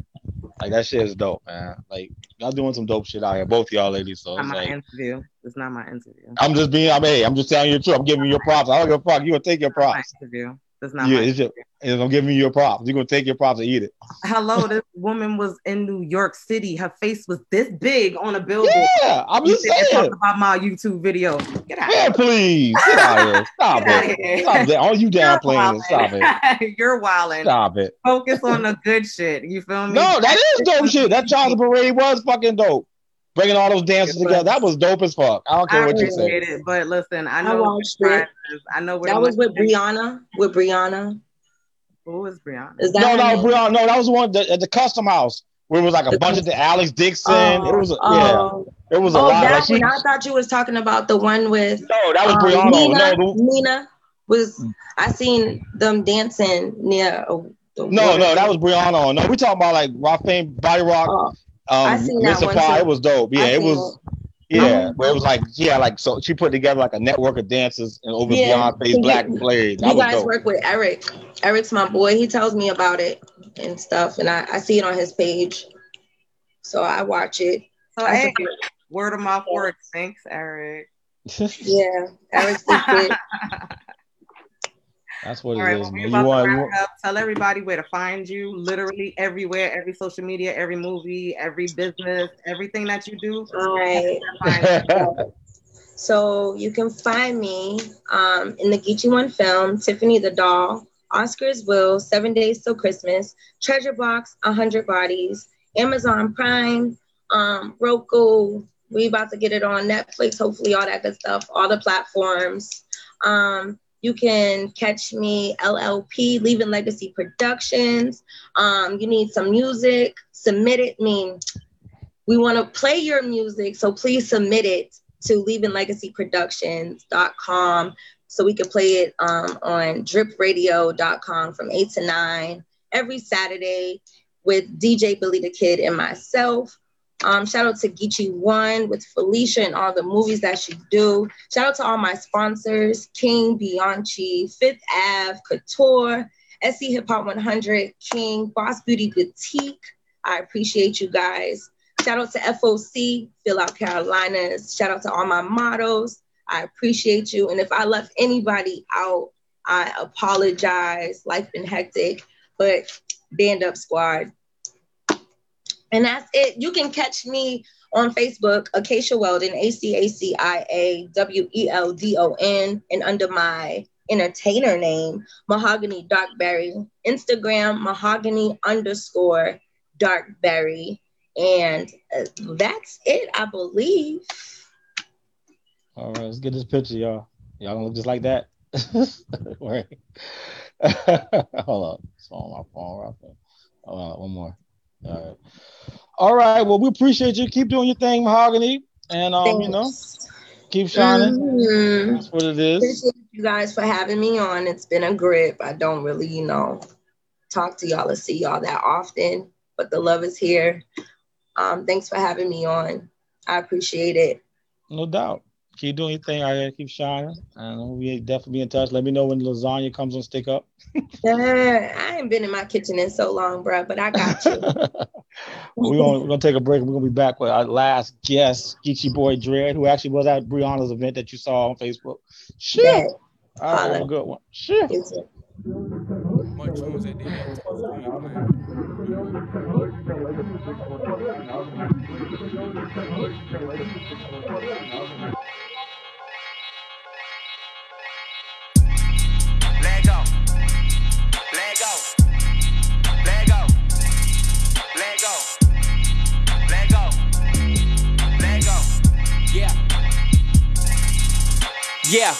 Like that shit is dope, man. Like y'all doing some dope shit out here, both y'all ladies. So not it's my interview it's not my interview I'm just being I'm hey, I'm just telling you the truth. I'm giving you your props. I don't give a fuck. You gonna take your props. interview it's not Yeah, it's just, it's- I'm giving you your props. You're gonna take your props and eat it. hello this woman was in new york city her face was this big on a billboard Yeah, I'm You just saying. talking about my youtube video get out Man, please get out of here. Stop Get it. here. Stop that. All you down playing. Stop it. you're wilding Stop it. focus on the good shit you feel me No, that is dope shit. That Charleston Parade was fucking dope. Bringing all those dances together. That was dope as fuck. I don't care I what you say. it, but listen, I I watched it. I know where that was with money. Brianna. With Brianna. Who is Brianna? Is that No, no. Brianna, no, that was the one that, at the custom house where it was like a bunch of the Alex Dixon. it was, a, Oh, yeah, it was a oh, lot. that Like she. I thought you was talking about the one with no, that was um, Brianna. Nina. No, the- Nina was. I seen them dancing near. uh, the no, no, that was Brianna. No, we talking about like Rock Body Rock, Oh, I um, seen that one Mystify. too. It was dope. Yeah, I it seen was. Yeah, where it was like yeah, like so she put together like a network of dancers and over Yeah. Beyonce's You- Black Parade. That You guys dope. work with Eric. Eric's my boy. He tells me about it and stuff, and I, I see it on his page. So I watch it. So I hey, support- word of mouth works. Thanks, Eric. yeah, Eric's the shit. That's what All it right, is, well, we You about to want, you wrap want up. Tell everybody where to find you. Literally everywhere, every social media, every movie, every business, everything that you do. All right. So you can find me um, in the Geechee One film, Tiffany the Doll, Oscar's Will, Seven Days Till Christmas, Treasure Box, A Hundred Bodies, Amazon Prime, um, Roku. We about to get it on Netflix, hopefully all that good stuff, all the platforms. Um, you can catch me LLP, Leaving Legacy Productions. Um, you need some music, submit it. I mean, we want to play your music, so please submit it to leavinglegacyproductions.com. so we can play it um, on dripradio.com from 8 to 9 every Saturday with DJ Billy the Kid and myself. Um, shout out to Geechee One with Felicia and all the movies that she do. Shout out to all my sponsors, King, Bianchi, Fifth Ave, Couture, SC Hip Hop 100, King, Boss Beauty Boutique. I appreciate you guys. Shout out to FOC, Fill Out Carolinas. Shout out to all my models. I appreciate you. And if I left anybody out, I apologize. Life been hectic, but band up squad. And that's it. You can catch me on Facebook, Acacia Weldon, A C A C I A W E L D O N, and under my entertainer name, Mahogany Darkberry. Instagram, Mahogany underscore Darkberry. And uh, that's it, I believe. All right, let's get this picture, y'all. Y'all gonna look just like that. Hold on. It's on my phone right there. On, one more. All right. All right. Well, we appreciate you. Keep doing your thing, Mahogany. And um, you know, keep shining. Mhm. That's what it is. Appreciate you guys for having me on. It's been a grip. I don't really, you know, talk to y'all or see y'all that often, but the love is here. Um, thanks for having me on. I appreciate it. No doubt. Keep doing your thing. I gotta keep shining. And we definitely be in touch. Let me know when lasagna comes on stick up. Yeah, I ain't been in my kitchen in so long, bro, but I got you. We're gonna, we're gonna take a break. We're gonna be back with our last guest, Geechee Boy Dread, who actually was at Brianna's event that you saw on Facebook. Shit. Yeah. All right, Holla. a good one. Shit. Let Yeah,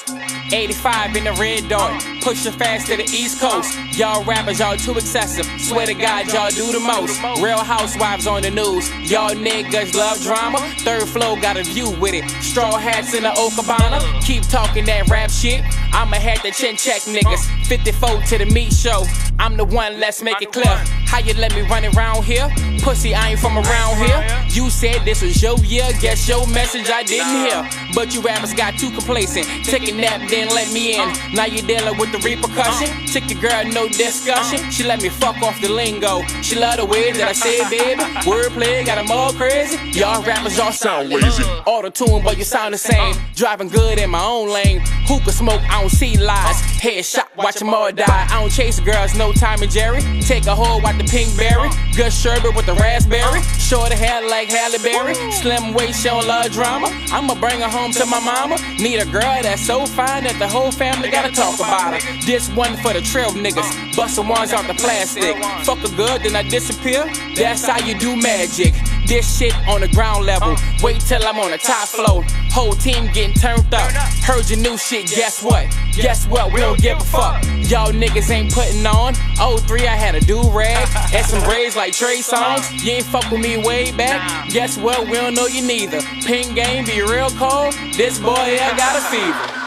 85 in the red dot. Pushing fast to the East Coast. Y'all rappers, y'all too excessive. Swear to God, y'all do the most. Real housewives on the news. Y'all niggas love drama. Third flow got a view with it. Straw hats in the Okabana. Keep talking that rap shit. I'ma have to chin check niggas. 54 to the meat show. I'm the one, let's make it clear. How you let me run around here? Pussy, I ain't from around here. You said this was your year. Guess your message I didn't hear. But you rappers got too complacent. Take a nap, then let me in. Uh. Now you dealing with the repercussion. Uh. Took your girl, no discussion. Uh. She let me fuck off the lingo. She love the way that I say, baby. Wordplay got them all crazy. Y'all rappers, y'all sound lazy. Auto tune, but you sound the same. Driving good in my own lane. Hookah smoke, I don't see lies. Headshot, watch them all die. I don't chase girls, no time and Jerry. Take a hoe, watch the pink berry. Good sherbet with the raspberry. Short hair like Halle Berry. Slim waist, don't love drama. I'ma bring her home to my mama. Need a girl that's so fine that the whole family gotta talk about her. This one for the trail niggas. Bustin' ones out the plastic. Fuck a good, then I disappear. That's how you do magic. This shit on the ground level. Wait till I'm on the top floor. Whole team getting turned up. Heard your new shit, guess what? Guess what? We don't give a fuck. Y'all niggas ain't putting on. 03, I had a do rag and some braids like Trey Songz. You ain't fuck with me way back. Guess what? We don't know you neither. Pink game be real cold. This boy I got a fever.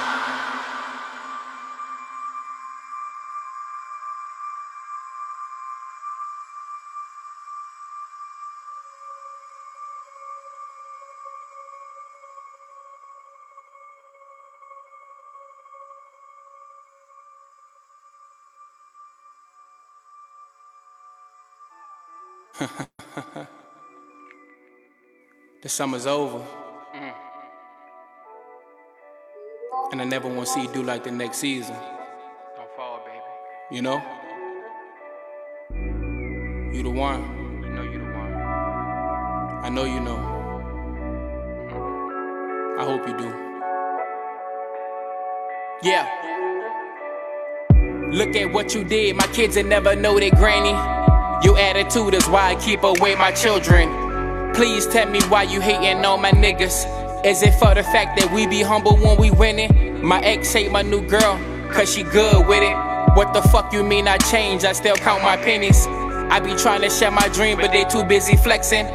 Summer's over. And I never want to see you do like the next season. Don't fall, baby. You know? You the one. You know you the one. I know you know. I hope you do. Yeah. Look at what you did. My kids will never know their granny. Your attitude is why I keep away my children. Please tell me why you hating on my niggas. Is it for the fact that we be humble when we winning? My ex hate my new girl, cause she good with it. What the fuck you mean I change? I still count my pennies. I be trying to share my dream, but they too busy flexing.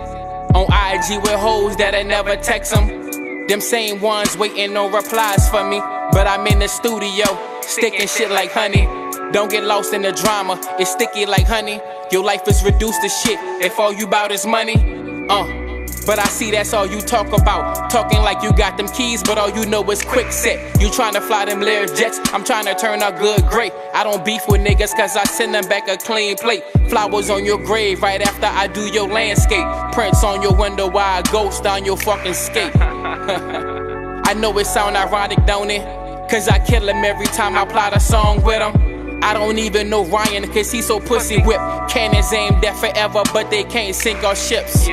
On IG with hoes that I never text them. Them same ones waiting on replies for me. but I'm in the studio, sticking shit like honey. Don't get lost in the drama, it's sticky like honey. Your life is reduced to shit if all you bout is money. Uh. But I see that's all you talk about. Talking like you got them keys, but all you know is quick set. You to fly them Lear jets, I'm trying to turn out good great. I don't beef with niggas cause I send them back a clean plate. Flowers on your grave right after I do your landscape. Prints on your window while I ghost on your fucking skate. I know it sound ironic, don't it? Cause I kill him every time I plot a song with him. I don't even know Ryan cause he's so pussy whipped. Cannons aimed at forever, but they can't sink our ships.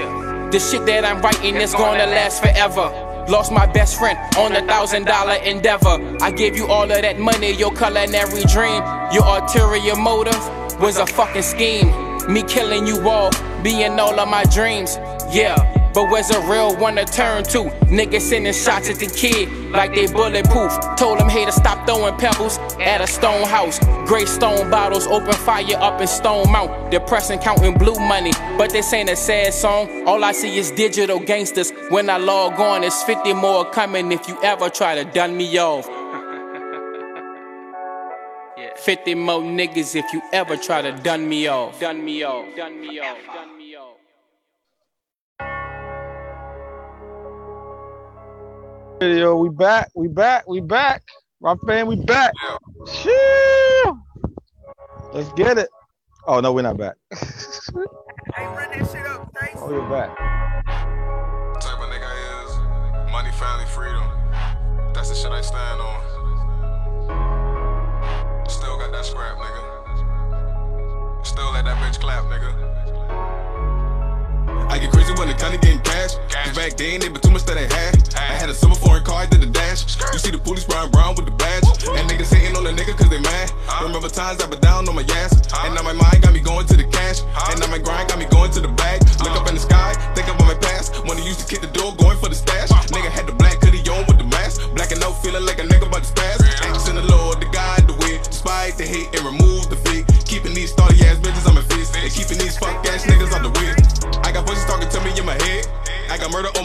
The shit that I'm writing is gonna last forever. Lost my best friend on a thousand dollar endeavor. I gave you all of that money, your culinary dream. Your ulterior motive was a fucking scheme. Me killing you all, being all of my dreams. Yeah, but where's a real one to turn to? Niggas sending shots at the kid like they bulletproof. Told them to stop throwing pebbles at a stone house. Gray stone bottles, open fire up in Stone Mount. Depressing, counting blue money, but this ain't a sad song. All I see is digital gangsters. When I log on, it's 50 more coming if you ever try to dun me off. 50 more niggas if you ever try to dun me off. Dun me off. Dun me off. Dun me off. Yo, we back, we back, we back. My fan, we back. Shoo! Let's get it. Oh no, we're not back. oh, you're back. Type of nigga I is money, family, freedom. That's the shit I stand on. Still got that scrap, nigga. Still let that bitch clap, nigga. I get crazy when the county getting cash. Cause back then, they been too much that I had. I had a silver foreign car, I did the dash. You see the police brown brown with the badge. And niggas hating on the nigga cause they mad. Remember times I been down on my ass. And now my mind got me going to the cash. And now my grind got me going to the bag. Look up in the sky, think about my past. When I used to kick the door, going for the stash. Nigga had the black hoodie on with the mask. Black and out, feeling like a nigga about to spaz. Asking the Lord, the God, the way. Despite the hate and remove the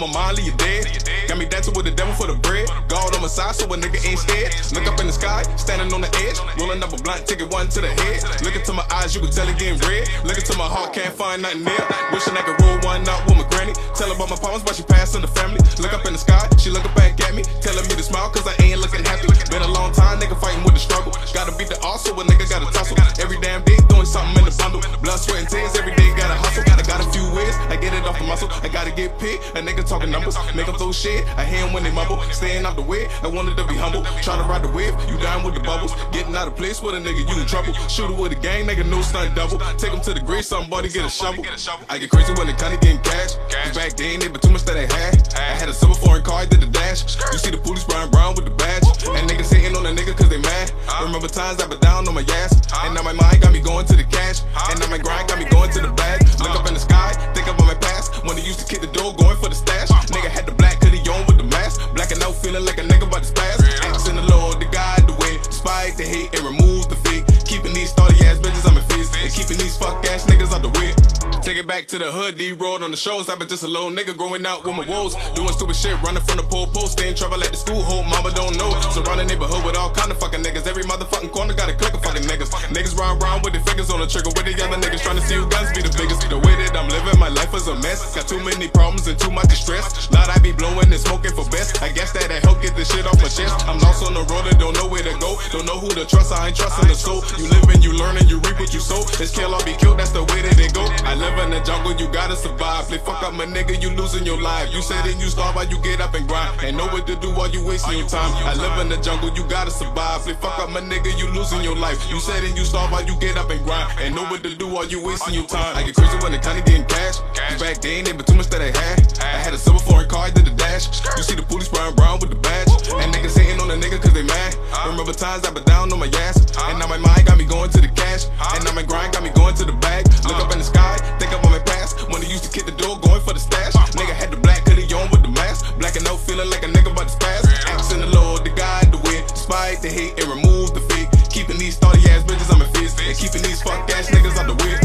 on my mind, leave you dead. Got me dancing with the devil for the bread. God on my side, so a nigga ain't scared. Look up in the sky, standing on the edge. Rolling up a blunt, ticket one to the head. Look into my eyes, you can tell it getting red. Look into my heart, can't find nothing there. Wishing I could roll one out with my granny. Tell her about my problems, but she passed the family. Look up in the sky, she looking back at me. Telling me to smile, cause I ain't looking happy. Been a long time, nigga fighting with the struggle. Gotta beat the also, a nigga gotta tussle. Every damn day, doing something in the bundle. Blood, sweat, and tears, every day gotta hustle. I got a few ways, I get it off the muscle. I gotta get paid, a nigga talking numbers. Make them throw shit, I hear 'em when they mumble. Staying out the way, I wanted to be humble. Try to ride the wave, you down with the bubbles. Getting out of place with a nigga, you in trouble. Shooter with a gang, nigga, no stunt double. Take him to the grave, somebody get a shovel. I get crazy when the county getting cash. Back then, they been too much that I had. I had a silver foreign car, I did the dash. You see the police brown brown with the badge. And niggas hating on the nigga cause they mad. Remember times I been down on my ass. And now my mind got me going to the cash. And now my grind got me going to the bag. Look up in the sky, think about my past. When they used to kick the door, going for the stash. Nigga had the black hoodie on with the mask. Blacking out, feeling like a nigga about to spaz. Asking the Lord, the guide the way. Despite the hate and remove And keeping these fuck ass niggas out the way. Take it back to the hood, D road on the shows. I've been just a little nigga growing out with my woes. Doing stupid shit, running from the pole post. Stay trouble at the school, hope mama don't know. Surround the neighborhood with all kind of fucking niggas. Every motherfucking corner got a click of fucking niggas. Niggas run around with their fingers on the trigger. With the other niggas trying to see who guns be the biggest. The way that I'm living, my life is a mess. Got too many problems and too much stress. Lot I be blowing and smoking for best. I guess that I help get this shit off my chest. I'm lost on the road and don't know where to go. Don't know who to trust, I ain't trusting the soul. You live and you learn and you reap what you sow. It's kill or be killed, that's the way that it go. I live in the jungle, you gotta survive. Play fuck up my nigga, you losing your life. You said it, you starve while you get up and grind. Ain't know what to do while you wasting your time. I live in the jungle, you gotta survive. Play fuck up my nigga, you losing your life. You said it, you starve while you get up and grind. Ain't know what to do while you wasting your time. I get crazy when the county getting cash. Back then, they been too much that I had. I had a silver foreign car, I did the dash. You see the police brown brown with the badge. And niggas hating on the nigga cause they mad. Remember times I been down on my ass. And now my mind got me going to the cash. And now my grind got me going to the bag. Look up in the sky, think about my past. When they used to kick the door, going for the stash. Nigga had the black hoodie on with the mask. Blacking no feeling like a nigga about to spaz. Asking the Lord, the guide the way. Despite the hate and remove the fake. Keeping these starty ass bitches on my face. And keeping these fuck ass niggas out the way.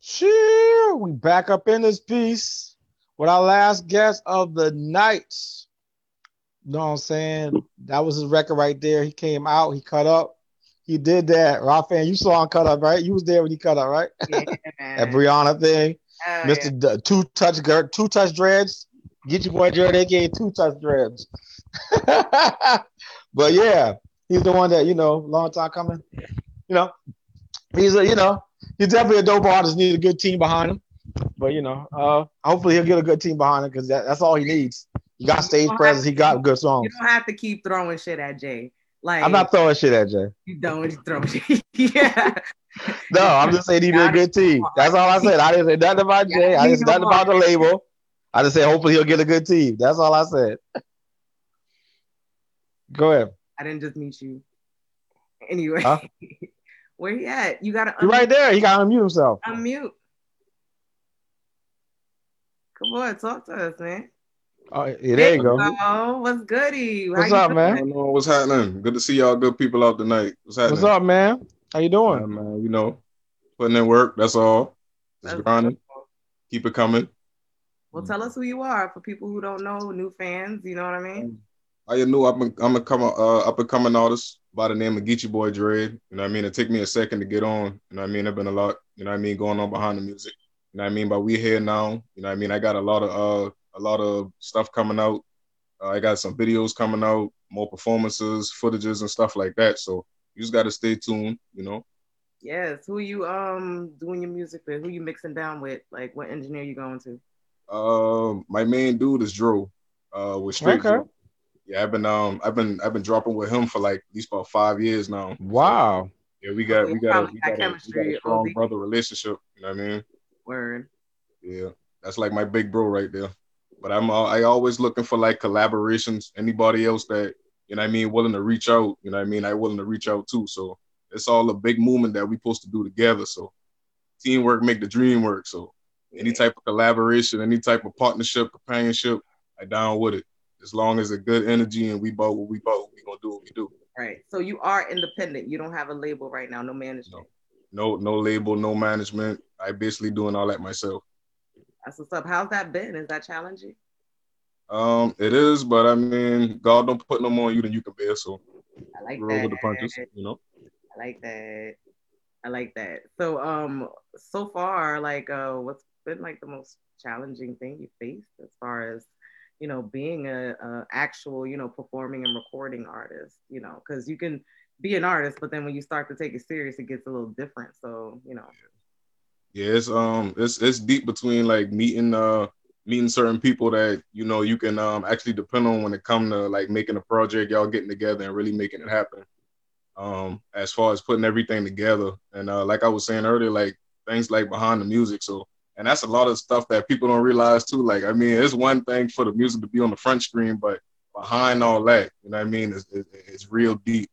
Sure, we back up in this piece with our last guest of the night. You know what I'm saying? That was his record right there. He came out, he cut up. He did that. Rafael, you saw him cut up, right? You was there when he cut up, right? Yeah, that Brianna thing. Oh, Mr. D- two touch two touch dreads. Get your boy Jared, aka two touch dreads. but yeah, he's the one that, you know, long time coming. You know, he's a, you know, he's definitely a dope artist, need a good team behind him. But you know, uh hopefully he'll get a good team behind him because that, that's all he needs. He got stage presence, he got good songs. You don't have to keep throwing shit at Jay. Like I'm not throwing shit at Jay. You don't throw shit. yeah. No, I'm just saying he need a good team. That's all I said. I didn't say nothing about Jay. I didn't say nothing about the label. I just said hopefully he'll get a good team. That's all I said. Go ahead. I didn't just meet you. Anyway, Huh? where he at? You gotta You're right there. He got to unmute himself. unmute. Come on, talk to us, man. Oh, yeah, there you go. Oh, what's goody? What's up, man? What's? What's happening? Good to see y'all good people out tonight. What's happening? What's up, man? How you doing? Yeah, man, you know, putting in work. That's all. Just grinding. Keep it coming. Well, tell us who you are for people who don't know, new fans. You know what I mean? I you knew I'm a, I'm a come uh, up and coming artist by the name of Geechee Boy Dread. You know what I mean? It took me a second to get on. You know what I mean? There's been a lot, you know what I mean, going on behind the music. You know what I mean? But we here now. You know what I mean? I got a lot of uh a lot of stuff coming out. Uh, I got some videos coming out, more performances, footages and stuff like that. So you just gotta stay tuned, you know. Yes. Who you um doing your music with? Who you mixing down with? Like what engineer you going to? Uh, my main dude is Drew. Uh, with Straight Okay. Drew. Yeah, I've been um I've been I've been dropping with him for like at least about five years now. Wow. Yeah, we got we got a, probably we got got, a, we got a strong OD. brother relationship. You know what I mean? Word. Yeah, that's like my big bro right there. But I'm uh, I always looking for like collaborations. Anybody else that you know what I mean willing to reach out. You know what I mean? I willing to reach out too. So it's all a big movement that we supposed to do together. So teamwork make the dream work. So any type of collaboration, any type of partnership, companionship, I down with it. As long as a good energy and we both what we both, we gonna do what we do. Right. So you are independent. You don't have a label right now, no management. No, No, no label, no management. I basically doing all that myself. That's what's up. How's that been? Is that challenging? Um, it is, but I mean, God don't put no more on you than you can bear. So I like roll with the punches, you know. I like that. I like that. So um so far, like uh what's been like the most challenging thing you faced as far as you know being a, a actual you know performing and recording artist you know because you can be an artist but then when you start to take it serious it gets a little different so you know Yeah, it's um, it's it's deep between like meeting uh meeting certain people that you know you can um actually depend on when it come to like making a project, y'all getting together and really making it happen. Um, as far as putting everything together, and uh, like I was saying earlier, like things like behind the music. So, and that's a lot of stuff that people don't realize too. Like, I mean, it's one thing for the music to be on the front screen, but behind all that, you know what I mean? It's, it- it's real deep.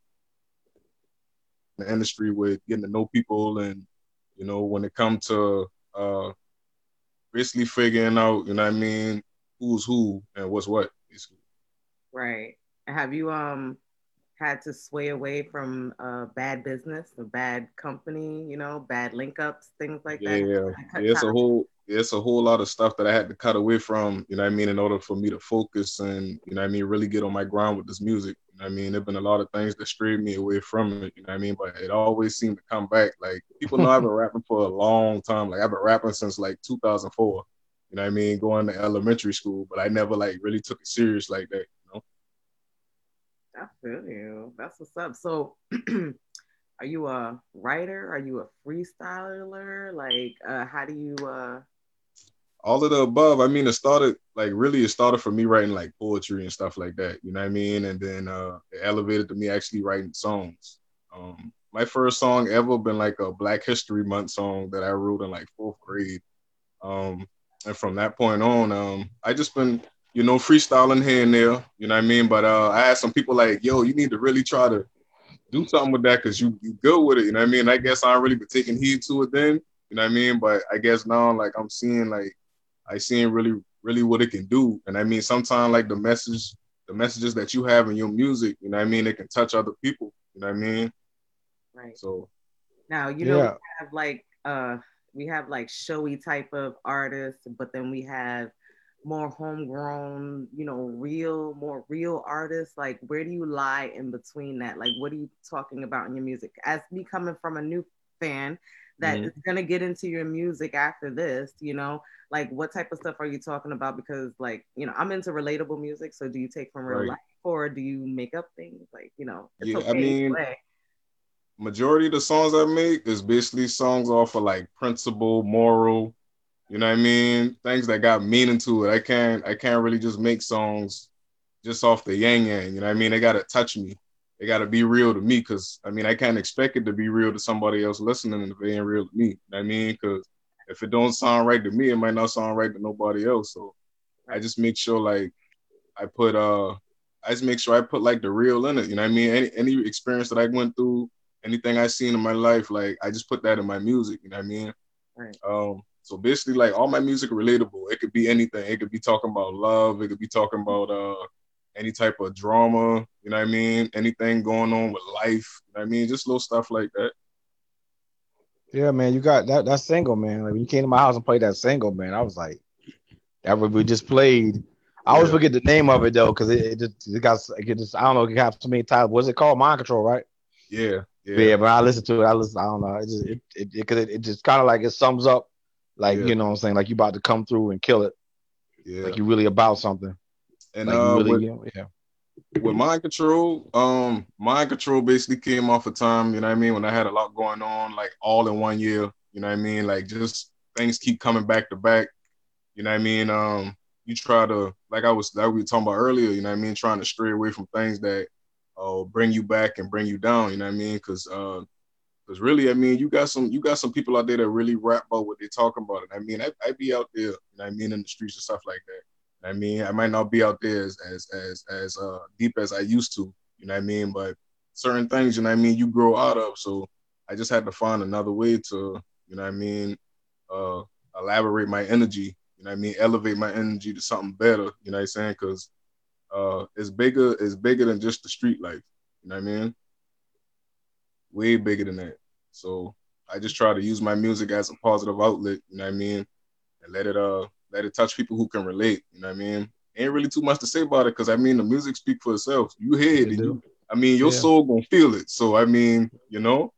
The industry with getting to know people and you know, when it comes to uh basically figuring out, you know what I mean, who's who and what's what. basically. right have you um had to sway away from uh bad business a bad company you know bad link ups things like Yeah, that yeah. Yeah, it's a whole it's a whole lot of stuff that I had to cut away from, you know what I mean, in order for me to focus and, you know what I mean, really get on my ground with this music. You know I mean? There've been a lot of things that strayed me away from it, you know what I mean? But it always seemed to come back. Like people know I've been rapping for a long time. Like I've been rapping since like 2004. You know what I mean? Going to elementary school, but I never like really took it serious like that, you know? I feel you. That's what's up. So, are you a writer? Are you a freestyler? Like, uh, how do you? uh all of the above. I mean, it started like really. It started for me writing like poetry and stuff like that. You know what I mean? And then uh, it elevated to me actually writing songs. Um, my first song ever been like a Black History Month song that I wrote in like fourth grade. Um, and from that point on, um, I just been you know freestyling here and there. You know what I mean? But uh, I had some people like, "Yo, you need to really try to do something with that because you you good with it." You know what I mean? I guess I really been taking heed to it then. You know what I mean? But I guess now like I'm seeing like I seen really, really what it can do. And I mean, sometimes like the message, the messages that you have in your music, you know what I mean, it can touch other people. You know what I mean? Right. So now you know Yeah. we have like uh we have like showy type of artists, but then we have more homegrown, you know, real, more real artists? Like, where do you lie in between that? Like, what are you talking about in your music? As me coming from a new fan that Mhm. is gonna get into your music after this, you know, like what type of stuff are you talking about? Because, like, you know, I'm into relatable music. So, do you take from real Right. life or do you make up things? Like, you know, it's Yeah, I okay. either mean, majority of the songs I make is basically songs off of like principle, moral, you know what I mean? Things that got meaning to it. I can't I can't really just make songs just off the yang yang, you know what I mean? They gotta touch me. They gotta be real to me because I mean I can't expect it to be real to somebody else listening if it ain't real to me. You know what I mean? Because if it don't sound right to me, it might not sound right to nobody else. So I just make sure like I put uh I just make sure I put like the real in it. You know what I mean? Any any experience that I went through, anything I seen in my life, like I just put that in my music. You know what I mean? Right. Um, so basically, like all my music relatable. It could be anything. It could be talking about love. It could be talking about uh any type of drama. You know what I mean? Anything going on with life. You know what I mean? Just little stuff like that. Yeah, man, you got that that single, man. Like when you came to my house and played that single, man, I was like, that what we just played. I always Yeah. forget the name of it though, because it, it just it got it just I don't know, it got so many titles. What's it called? Mind Control, right? Yeah, yeah. Yeah, but I listen to it. I listen. I don't know. It just it it, it, it, it just kind of like it sums up, like Yeah. you know what I'm saying, like you about to come through and kill it. Yeah. Like you really about something. And like uh, really, with- you know, yeah. with mind control, um, mind control basically came off a time, you know what I mean, when I had a lot going on, like all in one year, you know what I mean? Like just things keep coming back to back. You know what I mean? Um, you try to like I was like we were talking about earlier, you know what I mean, trying to stray away from things that uh bring you back and bring you down, you know what I mean? Cause uh because really, I mean, you got some you got some people out there that really rap about what they're talking about. And I mean, I, I be out there, you know what I mean, in the streets and stuff like that. I mean, I might not be out there as as as as uh deep as I used to, you know what I mean? But certain things, you know what I mean, you grow out of. So I just had to find another way to, you know what I mean, uh elaborate my energy, you know what I mean, elevate my energy to something better, you know what I'm saying? Cause uh it's bigger, it's bigger than just the street life, you know what I mean? Way bigger than that. So I just try to use my music as a positive outlet, you know what I mean? And let it uh let it touch people who can relate, you know what I mean? Ain't really too much to say about it because I mean the music speak for itself. You hear it, and you, I mean your Yeah. soul gonna feel it. So I mean, you know,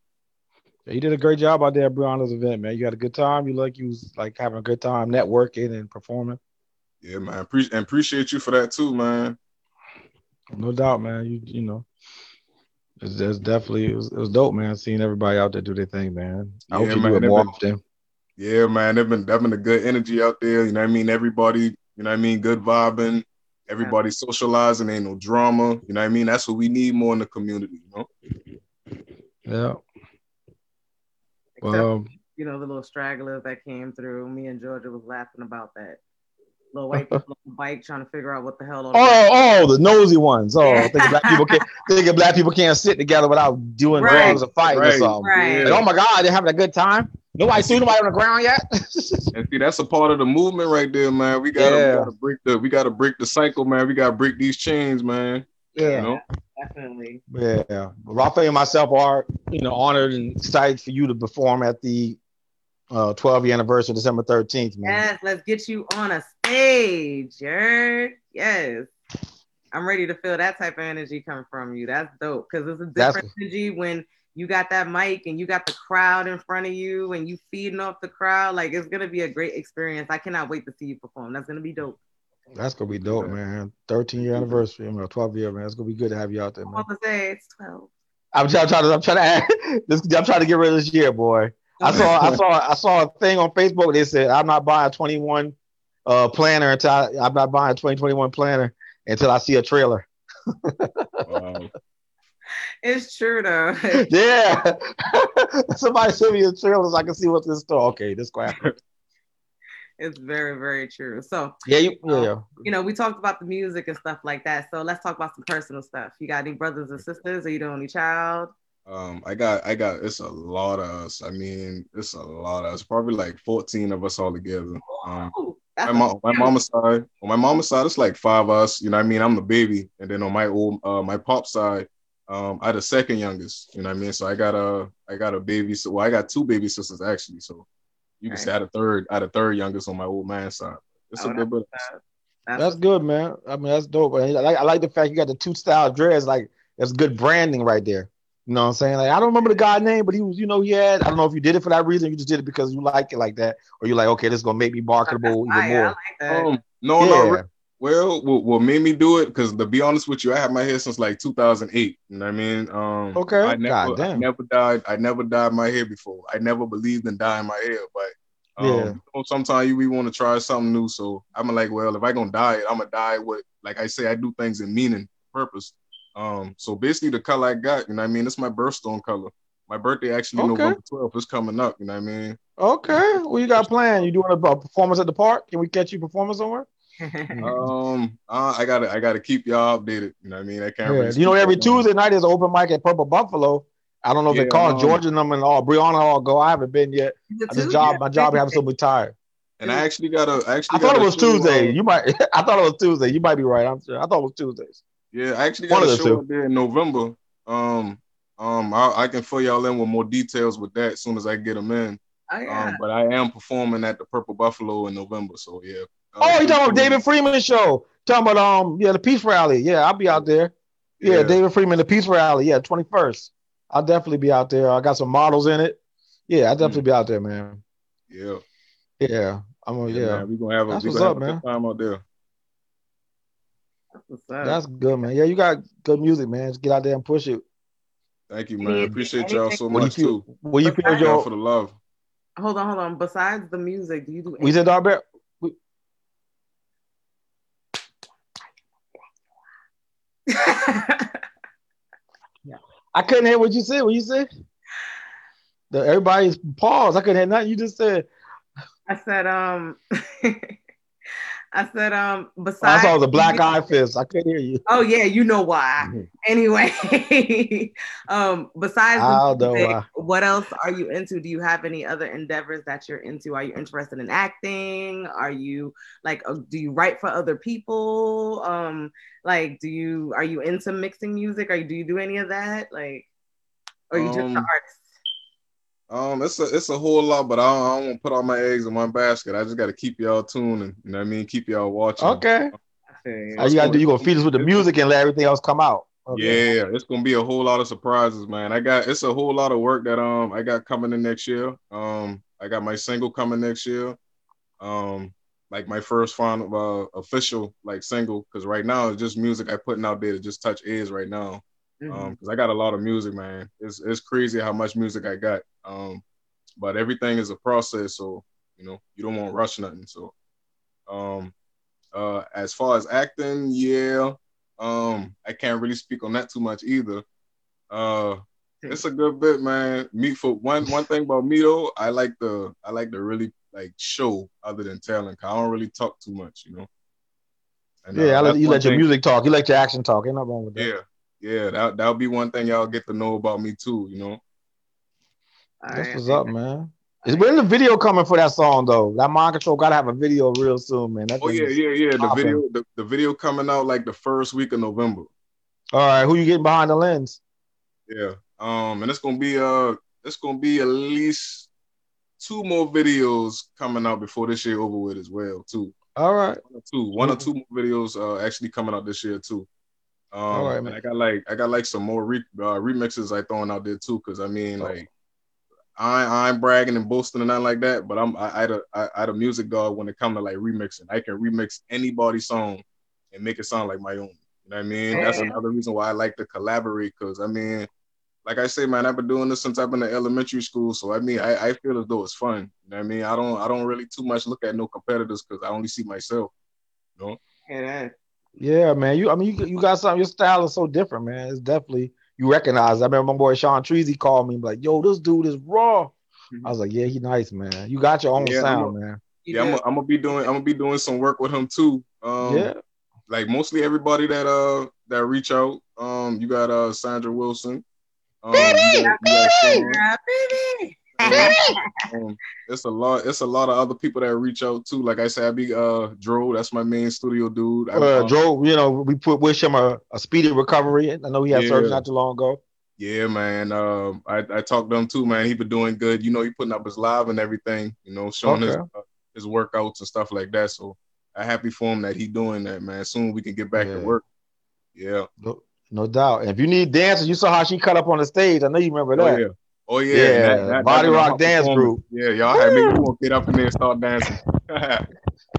Yeah, you did a great job out there at Brianna's event, man. You had a good time. You like you was like having a good time networking and performing. yeah, man. Appreciate and appreciate you for that too, man. No doubt, man. You you know, it's, it's definitely it was, it was dope, man. Seeing everybody out there do their thing, man. I hope you man, do it more been- often. Yeah, man. They've been they've been a good energy out there. You know what I mean? Everybody, you know what I mean, good vibing. Everybody socializing, ain't no drama. You know what I mean? That's what we need more in the community, you know? Yeah. Except, Um, you know, the little stragglers that came through. Me and Georgia was laughing about that. Little white people on the bike trying to figure out what the hell. all the- oh, oh, the nosy ones. Oh, Yeah. thinking black people can't thinking black people can't sit together without doing Right. drugs or fighting or Right. something. Right. Like, oh my God, they're having a good time. Nobody seen nobody on the ground yet. And see, that's a part of the movement right there, man. We gotta, Yeah. we gotta break the we gotta break the cycle, man. We gotta break these chains, man. Yeah. You know? Definitely. Yeah, Rafael and myself are, you know, honored and excited for you to perform at the uh 12th year anniversary, December 13th, man. Yes, let's get you on a stage, Yerd. Yes. I'm ready to feel that type of energy coming from you. That's dope. Because it's a That's- different energy when you got that mic and you got the crowd in front of you and you feeding off the crowd. Like it's gonna be a great experience. I cannot wait to see you perform. That's gonna be dope. That's gonna be dope, man. 13 year anniversary, I mean, 12 year, man. It's gonna be good to have you out there, I'm man. about to say it's 12. I'm trying, trying to, I'm trying to add this. I'm trying to get rid of this year, boy. I saw, I saw, I saw a thing on Facebook. They said I'm not buying a 21 uh planner until I, I'm not buying a 2021 planner until I see a trailer. Wow. It's true though. yeah. Somebody send me a trailer so I can see what's in store. Okay, this crap. it's very, very true. So Yeah, you, yeah, yeah. you know, we talked about the music and stuff like that. So let's talk about some personal stuff. You got any brothers and sisters? Are you the only child? Um, I got, I got. It's a lot of us. I mean, it's a lot of us. Probably like fourteen of us all together. Um, Ooh, my that's mom, my mama's side. On my mama's side, it's like five of us. You know, what I mean, I'm the baby, and then on my old, uh, my pop side, um, I the second youngest. You know, what I mean, so I got a, I got a baby. So, well, I got two baby sisters actually. So, you can Right. say I the third, I the third youngest on my old man side. It's Oh, a good bit. That's good, man. I mean, that's dope. I like, I like the fact you got the two style dreads. Like, that's good branding right there. You know what I'm saying? Like, I don't remember the guy's name, but he was, you know, he had. I don't know if you did it for that reason. You just did it because you like it like that, or you like, okay, this is gonna make me marketable even more. Um, no, Yeah. no. Re- Well, what, what made me do it? Because to be honest with you, I had my hair since like 2008. You know what I mean? Um, Okay. I never, I never dyed. I never dyed my hair before. I never believed in dyeing my hair, but um, Yeah. you know, sometimes you we want to try something new. So I'm like, well, if I gonna dye it, I'm gonna dye it with, like I say, I do things in meaning, purpose. Um, so basically, the color I got, you know what I mean? It's my birthstone color. My birthday actually Okay. November 12th is coming up. You know what I mean? Okay, what you got planned? You doing a, a performance at the park? Can we catch you performing somewhere? Um, uh, I gotta, I gotta keep y'all updated. You know what I mean? I can't. Yeah. really You know, speak every on- Tuesday night is open mic at Purple Buffalo. I don't know if Yeah, they call um, Georgia and them and all. Brianna all go. I haven't been yet. The I just Tuesday? job my job having so much tired. And I actually got a, I actually I thought it was Tuesday. uh, You might. I thought it was Tuesday. You might be right. I'm sure. I thought it was Tuesdays. Yeah, I actually One got of a show two. up there in November. Um, um, I, I can fill y'all in with more details with that as soon as I get them in. Oh yeah. Um, but I am performing at the Purple Buffalo in November, so yeah. Oh, you talking about David Freeman show? Talking about um, yeah, the Peace Rally. Yeah, I'll be out there. Yeah, Yeah. David Freeman, the Peace Rally. Yeah, twenty first. I'll definitely be out there. I got some models in it. Yeah, I'll definitely be out there, man. Yeah, Yeah, I'm. A, yeah, yeah, man, we gonna have a, That's we what's gonna up, have a man. good time out there. That's good, man. Yeah, you got good music, man. Just get out there and push it. Thank you, man. Appreciate y'all so What you much too. What do you feel, Thank for the love. Hold on, hold on. Besides the music, do you do We said Darby. I couldn't hear what you said. What you said? The, everybody's paused. I couldn't hear nothing you just said. I said, um, I said, um, Oh, I saw the black eye fist. I couldn't hear you. Oh yeah, you know why. Anyway, um, besides I the know music, what else are you into? Do you have any other endeavors that you're into? Are you interested in acting? Are you like, uh, do you write for other people? Um, like, do you are you into mixing music? Are you, do you do any of that? Like, or you just an Um, artist? Um, it's a it's a whole lot, but I don't, I don't want to put all my eggs in one basket. I just got to keep y'all tuning. You know what I mean? Keep y'all watching. Okay. All you gotta do, you gonna feed us with the music and let everything else come out. Okay. Yeah, it's gonna be a whole lot of surprises, man. I got it's a whole lot of work that um I got coming in next year. Um, I got my single coming next year. Um, like my first final uh, official like single because right now it's just music I putting out there to just touch ears right now. Um, because I got a lot of music, man. It's it's crazy how much music I got. Um, but everything is a process, so you know you don't want to rush nothing. So, um, uh, as far as acting, yeah, um, I can't really speak on that too much either. Uh, it's a good bit, man. Me for one one thing about me though, I like the I like to really like show other than telling. 'cause I don't really talk too much, you know. And, uh, Yeah, I let, you let your music talk. You let your action talk. Ain't nothing wrong with that. yeah, yeah, that that'll be one thing y'all get to know about me too. You know. That's what's up, man. Is when the video coming for that song though? That mind control gotta have a video real soon, man. That Oh thing yeah, yeah, yeah. The popping. video, the, the video coming out like the first week of November. All right, who you getting behind the lens? Yeah. Um, and it's gonna be uh, it's gonna be at least two more videos coming out before this year over with as well too. All right. One or two, one or two more videos uh actually coming out this year too. Um, All right, man. I got like I got like some more re- uh, remixes I throwing out there too, because I mean Oh. like I I ain't bragging and boasting and nothing like that, but I'm I I the I, I the music dog when it comes to like remixing. I can remix anybody's song and make it sound like my own. You know what I mean? That's another reason why I like to collaborate because I mean, like I say, man, I've been doing this since I've been in elementary school. So I mean, I, I feel as though it's fun. You know what I mean? I don't I don't really too much look at no competitors because I only see myself. You know? Yeah. Yeah, man. You I mean you you got something, your style is so different, man. It's definitely you recognize. I remember my boy Sean Treasy called me like, yo, this dude is raw. I was like, yeah, he nice, man. You got your own Yeah, sound, I'm a- man. Yeah, I'm gonna be doing I'm gonna be doing some work with him too. Um, Yeah. like mostly everybody that uh that reach out. Um, you got uh Sandra Wilson. Um, you got- you got Sean. Um, it's a lot. It's a lot of other people that reach out too. Like I said, I be uh Dro. That's my main studio dude. I, Uh, Joe, you know, we put wish him a, a speedy recovery. I know he had surgery not too long ago. Yeah, man. Um, I, I talked to him too, man. He been doing good. You know, he putting up his live and everything. You know, showing his uh, his workouts and stuff like that. So I'm happy for him that he doing that, man. Soon we can get back Yeah. to work. Yeah. No, no doubt. And if you need dancers, you saw how she cut up on the stage. I know you remember Oh that. yeah. Oh yeah. Yeah, That- that- Body that Rock Dance. Group. Yeah, y'all had me. Want to get up in there and start dancing?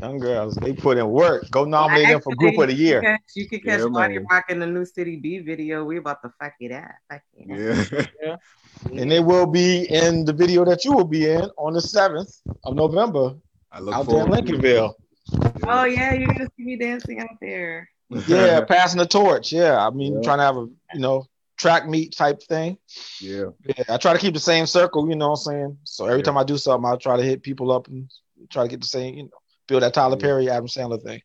Young girls, they put in work. Go nominate them for Group of the Year. catch, you can catch Yeah, Body man. Rock in the New City B video. We about to fuck it up. Fuck it up. Yeah. And they will be in the video that you will be in on the 7th of November I look out there in forward to it. Lincolnville. Oh yeah, you're gonna see me dancing out there. Yeah, passing the torch. Yeah, I mean, Yeah. trying to have a you know track meet type thing. Yeah. Yeah, I try to keep the same circle. You know what I'm saying? So every time I do something, I try to hit people up and try to get the same. You know, build that Tyler Perry, Adam Sandler thing.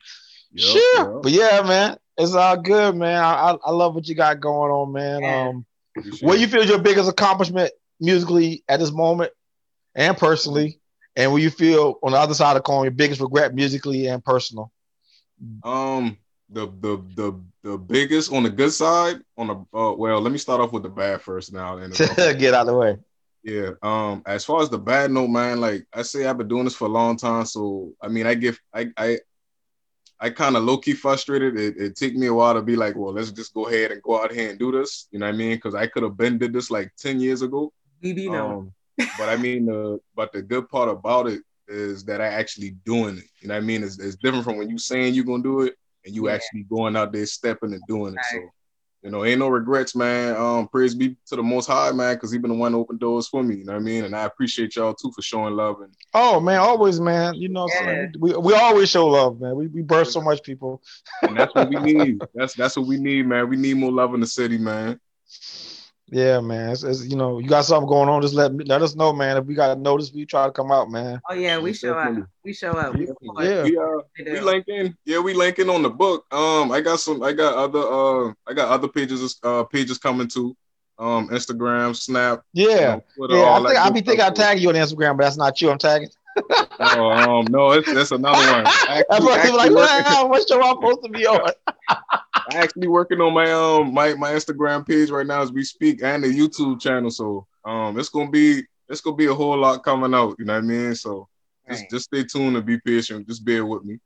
Yep, sure, yep. but yeah, man, it's all good, man. I, I, I love what you got going on, man. Um, what you feel is your biggest accomplishment musically at this moment and personally, and what you feel on the other side of the coin, your biggest regret musically and personal. Um, the the the the biggest on the good side on the uh, well, let me start off with the bad first now. And Get out of the way. Yeah. Um, as far as the bad note, man, like I say, I've been doing this for a long time. So I mean, I get I I I kind of low key frustrated. It, it took me a while to be like, well, let's just go ahead and go out here and do this. You know what I mean? Because I could have been did this like ten years ago. BB no. Um, but I mean, the but the good part about it is that I actually doing it. You know what I mean? It's, it's different from when you saying you're gonna do it and you Yeah. actually going out there stepping and doing it. So you know, ain't no regrets, man. Um, praise be to the Most High, man, because He been the one to open doors for me. You know what I mean? And I appreciate y'all too for showing love and Oh man, always, man. You know, what we we always show love, man. We we birth so much people. and that's what we need. That's that's what we need, man. We need more love in the city, man. Yeah, man. It's, it's, you know, you got something going on. Just let me let us know, man. If we got to notice, we try to come out, man. Oh yeah, we show up. We show up. We. Yeah. We uh We we linking. Yeah, we linking on the book. Um, I got some. I got other. Uh, I got other pages. Uh, pages coming too. Um, Instagram, Snap. Yeah, you know, Twitter, yeah. all I think I be thinking. I'm tagging you on Instagram, but that's not you. I'm tagging. Oh, um, no, it's, that's another one. I That's actually, why people actually like, working, wow, what show I'm supposed to be on? I actually working on my um my my Instagram page right now as we speak and the YouTube channel. So um, it's gonna be it's gonna be a whole lot coming out. You know what I mean? So just just stay tuned and be patient. Just bear with me.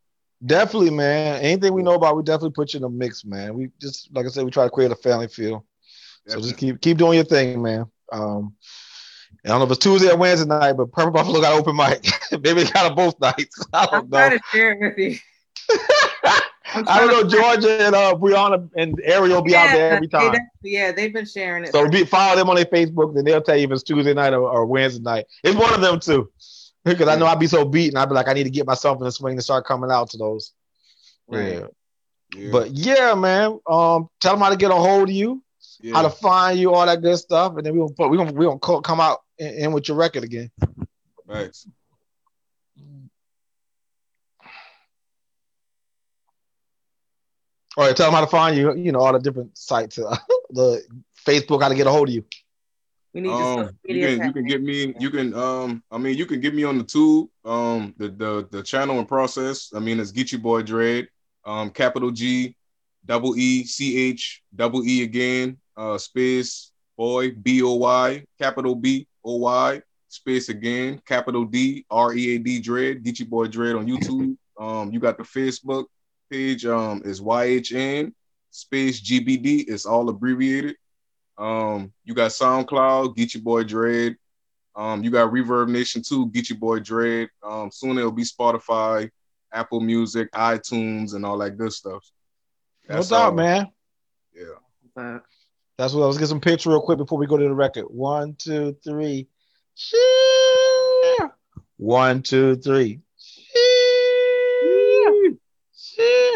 Definitely, man. Anything we know about, we definitely put you in the mix, man. We just like I said, we try to create a family feel. So just keep keep doing your thing, man. Um, I don't know if it's Tuesday or Wednesday night, but Purple Buffalo got open mic. Maybe they got it both nights. I don't know. Try to share it with you. I don't know. Georgia and uh, Brianna and Ariel be out there every time. definitely- yeah, they've been sharing it. So be, follow them on their Facebook, and they'll tell you if it's Tuesday night or, or Wednesday night. It's one of them too. Because I know I'd be so beaten, I'd be like, I need to get myself in the swing to start coming out to those. Right. Yeah. But yeah, man. Um, tell them how to get a hold of you, how to find you, all that good stuff, and then we're gonna we gonna we gonna come out in, in with your record again. Thanks. All right, tell them how to find you. You know all the different sites, uh, the Facebook, how to get a hold of you. We need Um, you can you can get me you can um I mean you can get me on the tube um the the the channel and process I mean it's Geechee Boy Dread um capital G double E C H double E again uh space boy B O Y capital B O Y space again capital D R E A D Dread Geechee Boy Dread on YouTube um you got the Facebook page um is YHN space GBD it's all abbreviated um, you got SoundCloud, Geechee Boy Dread. Um, you got Reverb Nation too, Geechee Boy Dread. Um, soon it'll be Spotify, Apple Music, iTunes, and all that good stuff. No doubt, man. Yeah. That's what. Let's get some picture real quick before we go to the record. One, two, three. Cheer. One, two, three.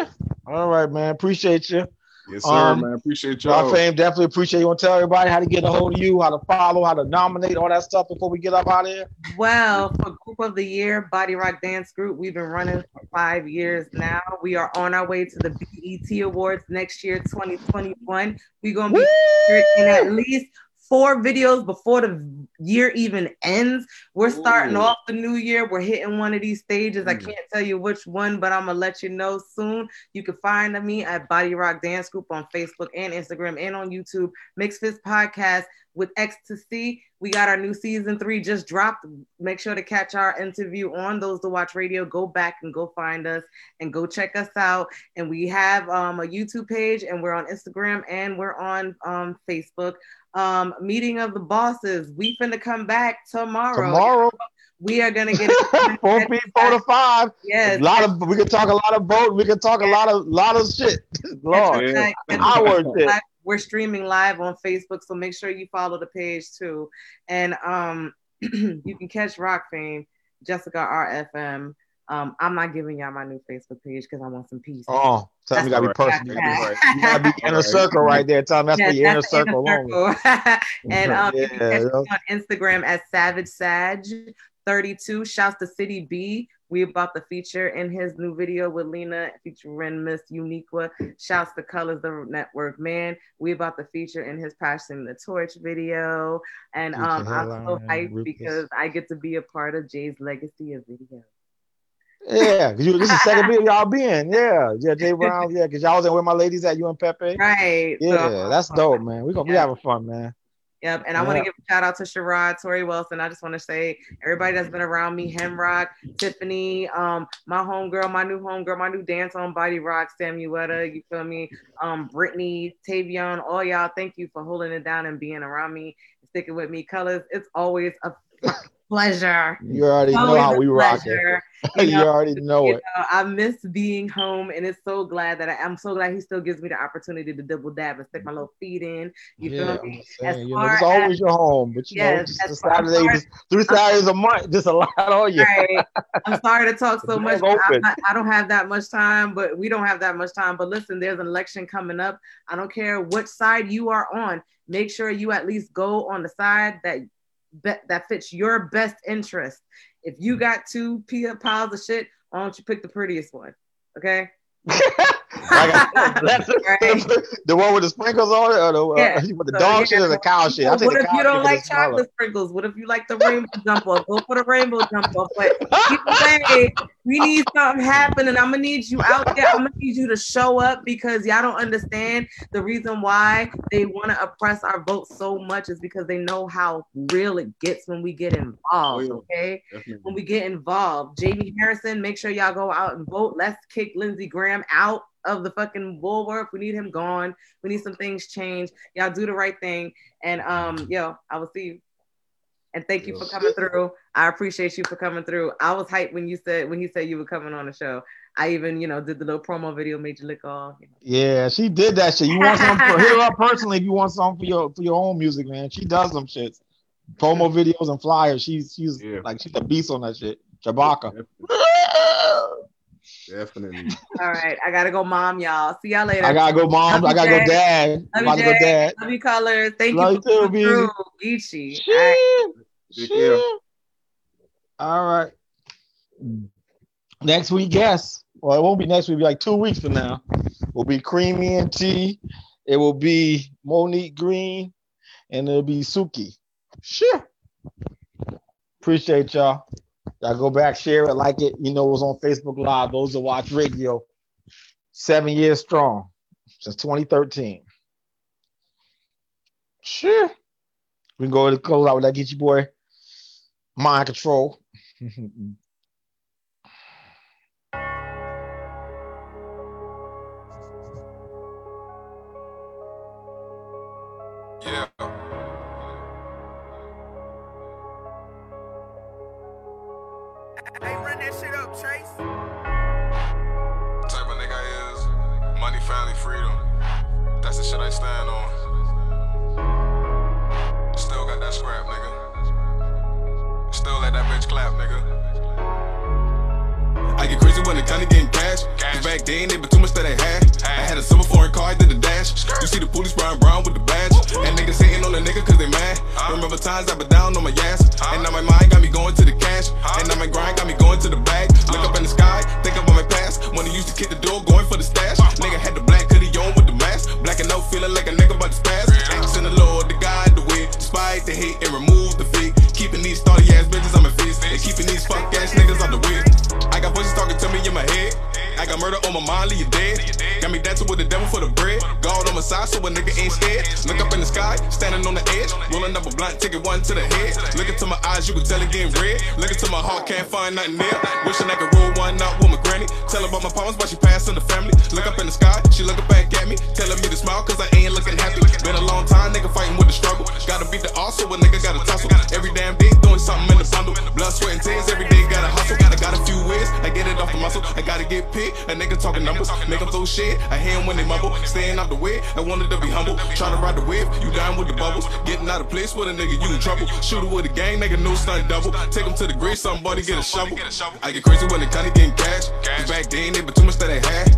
Cheer. All right, man. Appreciate you. Yes, sir, Um, man. Appreciate y'all. fame definitely appreciate you. Want to tell everybody how to get a hold of you, how to follow, how to nominate, all that stuff before we get up out of here. Well, for Group of the Year, Body Rock Dance Group, we've been running for five years now. We are on our way to the BET Awards next year, 2021. We're going to be featured in at least four videos before the year even ends. We're starting Ooh. off the new year. We're hitting one of these stages. I Mm. can't tell you which one, but I'm gonna let you know soon. You can find me at Body Rock Dance Group on Facebook and Instagram and on YouTube. Mixed Fist Podcast with Ecstasy. We got our new season three just dropped. Make sure to catch our interview on Those to Watch Radio. Go back and go find us and go check us out. And we have um, a YouTube page and we're on Instagram and we're on um, Facebook. Um, meeting of the bosses. We finna come back tomorrow. Tomorrow. We are gonna get it. four feet, four to five. Yes. A lot of we can talk a lot of boat. We can talk a lot of lot of shit. Lord, Right. our shit. Live- We're streaming live on Facebook, so make sure you follow the page too. And um, you can catch Rock Fame, Jessica RFM. Um, I'm not giving y'all my new Facebook page because I want some peace. Oh, tell me you gotta be personal. what You gotta be inner circle right there. Tell me that's Yeah, for your inner circle alone. circle. and um, you can catch me on Instagram at Savage Sag 32. Shouts to City B. We about to feature in his new video with Lena featuring Miss Uniqua. Shouts to Colors the Network. Man, we about to feature in his Passing the Torch video. And um, I'm so hyped Ruthless. because I get to be a part of Jay's legacy of video. Yeah, 'cause you, this is the second video y'all be in. Yeah, yeah, Jay Brown. Yeah, because y'all was in where my ladies at. You and Pepe. Right. Yeah, So- that's dope, man. We gonna be having fun, man. Yep. And I want to give a shout out to Sherrod, Tori Wilson. I just want to say everybody that's been around me, Hemrock, Tiffany, um, my homegirl, my new homegirl, my new dance on body rock, Samuetta, you feel me? Um, Brittany, Tavion, all y'all, thank you for holding it down and being around me, sticking with me. Colors, it's always a pleasure. You already know how we rock it. You know, already know you it. know, I miss being home, and it's so glad that I, I'm so glad he still gives me the opportunity to double dab and stick my little feet in. You Yeah, feel me? saying, you know, far it's always as- your home, but you know, Yes, just as far- as Saturday, just three Saturdays a month, just a lot on you. Right. I'm sorry to talk so much. door's but I'm open. not- I don't have that much time, but we don't have that much time. But listen, there's an election coming up. I don't care which side you are on. Make sure you at least go on the side that be- that fits your best interest. If you hmm. got two piles of shit, why don't you pick the prettiest one? Okay. That's the one with the sprinkles on it, or the, Yeah. uh, with the So, dog yeah. shit or the cow shit. I What if you don't like is smaller. chocolate sprinkles? What if you like the rainbow jump off? Go for the rainbow jump off. But way, we need something happening. I'm gonna need you out there. I'm gonna need you to show up because y'all don't understand the reason why they want to oppress our vote so much is because they know how real it gets when we get involved. Okay, when we get involved. Jamie Harrison, make sure y'all go out and vote. Let's kick Lindsey Graham out of the fucking bulwark. We need him gone. We need some things changed. Y'all do the right thing. And um, yo, I will see you. And thank you for coming through. I appreciate you for coming through. I was hyped when you said when he said you were coming on the show. I even, you know, did the little promo video, made you lick off. Yeah, she did that shit. You want something for her personally if you want something for your for your own music, man. She does them shits. Promo videos and flyers. She's she's like she's a beast on that shit. Chewbacca. Definitely. All right, I gotta go, mom, y'all. See y'all later. I gotta go, mom. Love I gotta you, go, dad. I'm Love about you, to go, dad. Love you, colors. Thank Love you you for too, coming through, Beezy. Geechee. All right. All right. Next week, guess. Well, it won't be next week. It'll be like two weeks from now. Will be Creamy and T. It will be Monique Green, and it'll be Suki. Sure. Appreciate y'all. Y'all go back, share it, like it. You know, it was on Facebook Live. Those that watch radio. Seven years strong since 2013. Sure. We can go to close out with that get boy. Mind control. with a nigga you in trouble. Shoot it with a gang, nigga, no stunt double. Take him to the grave, somebody get a shovel. I get crazy when the county getting cash. Back then, they but too much that I had.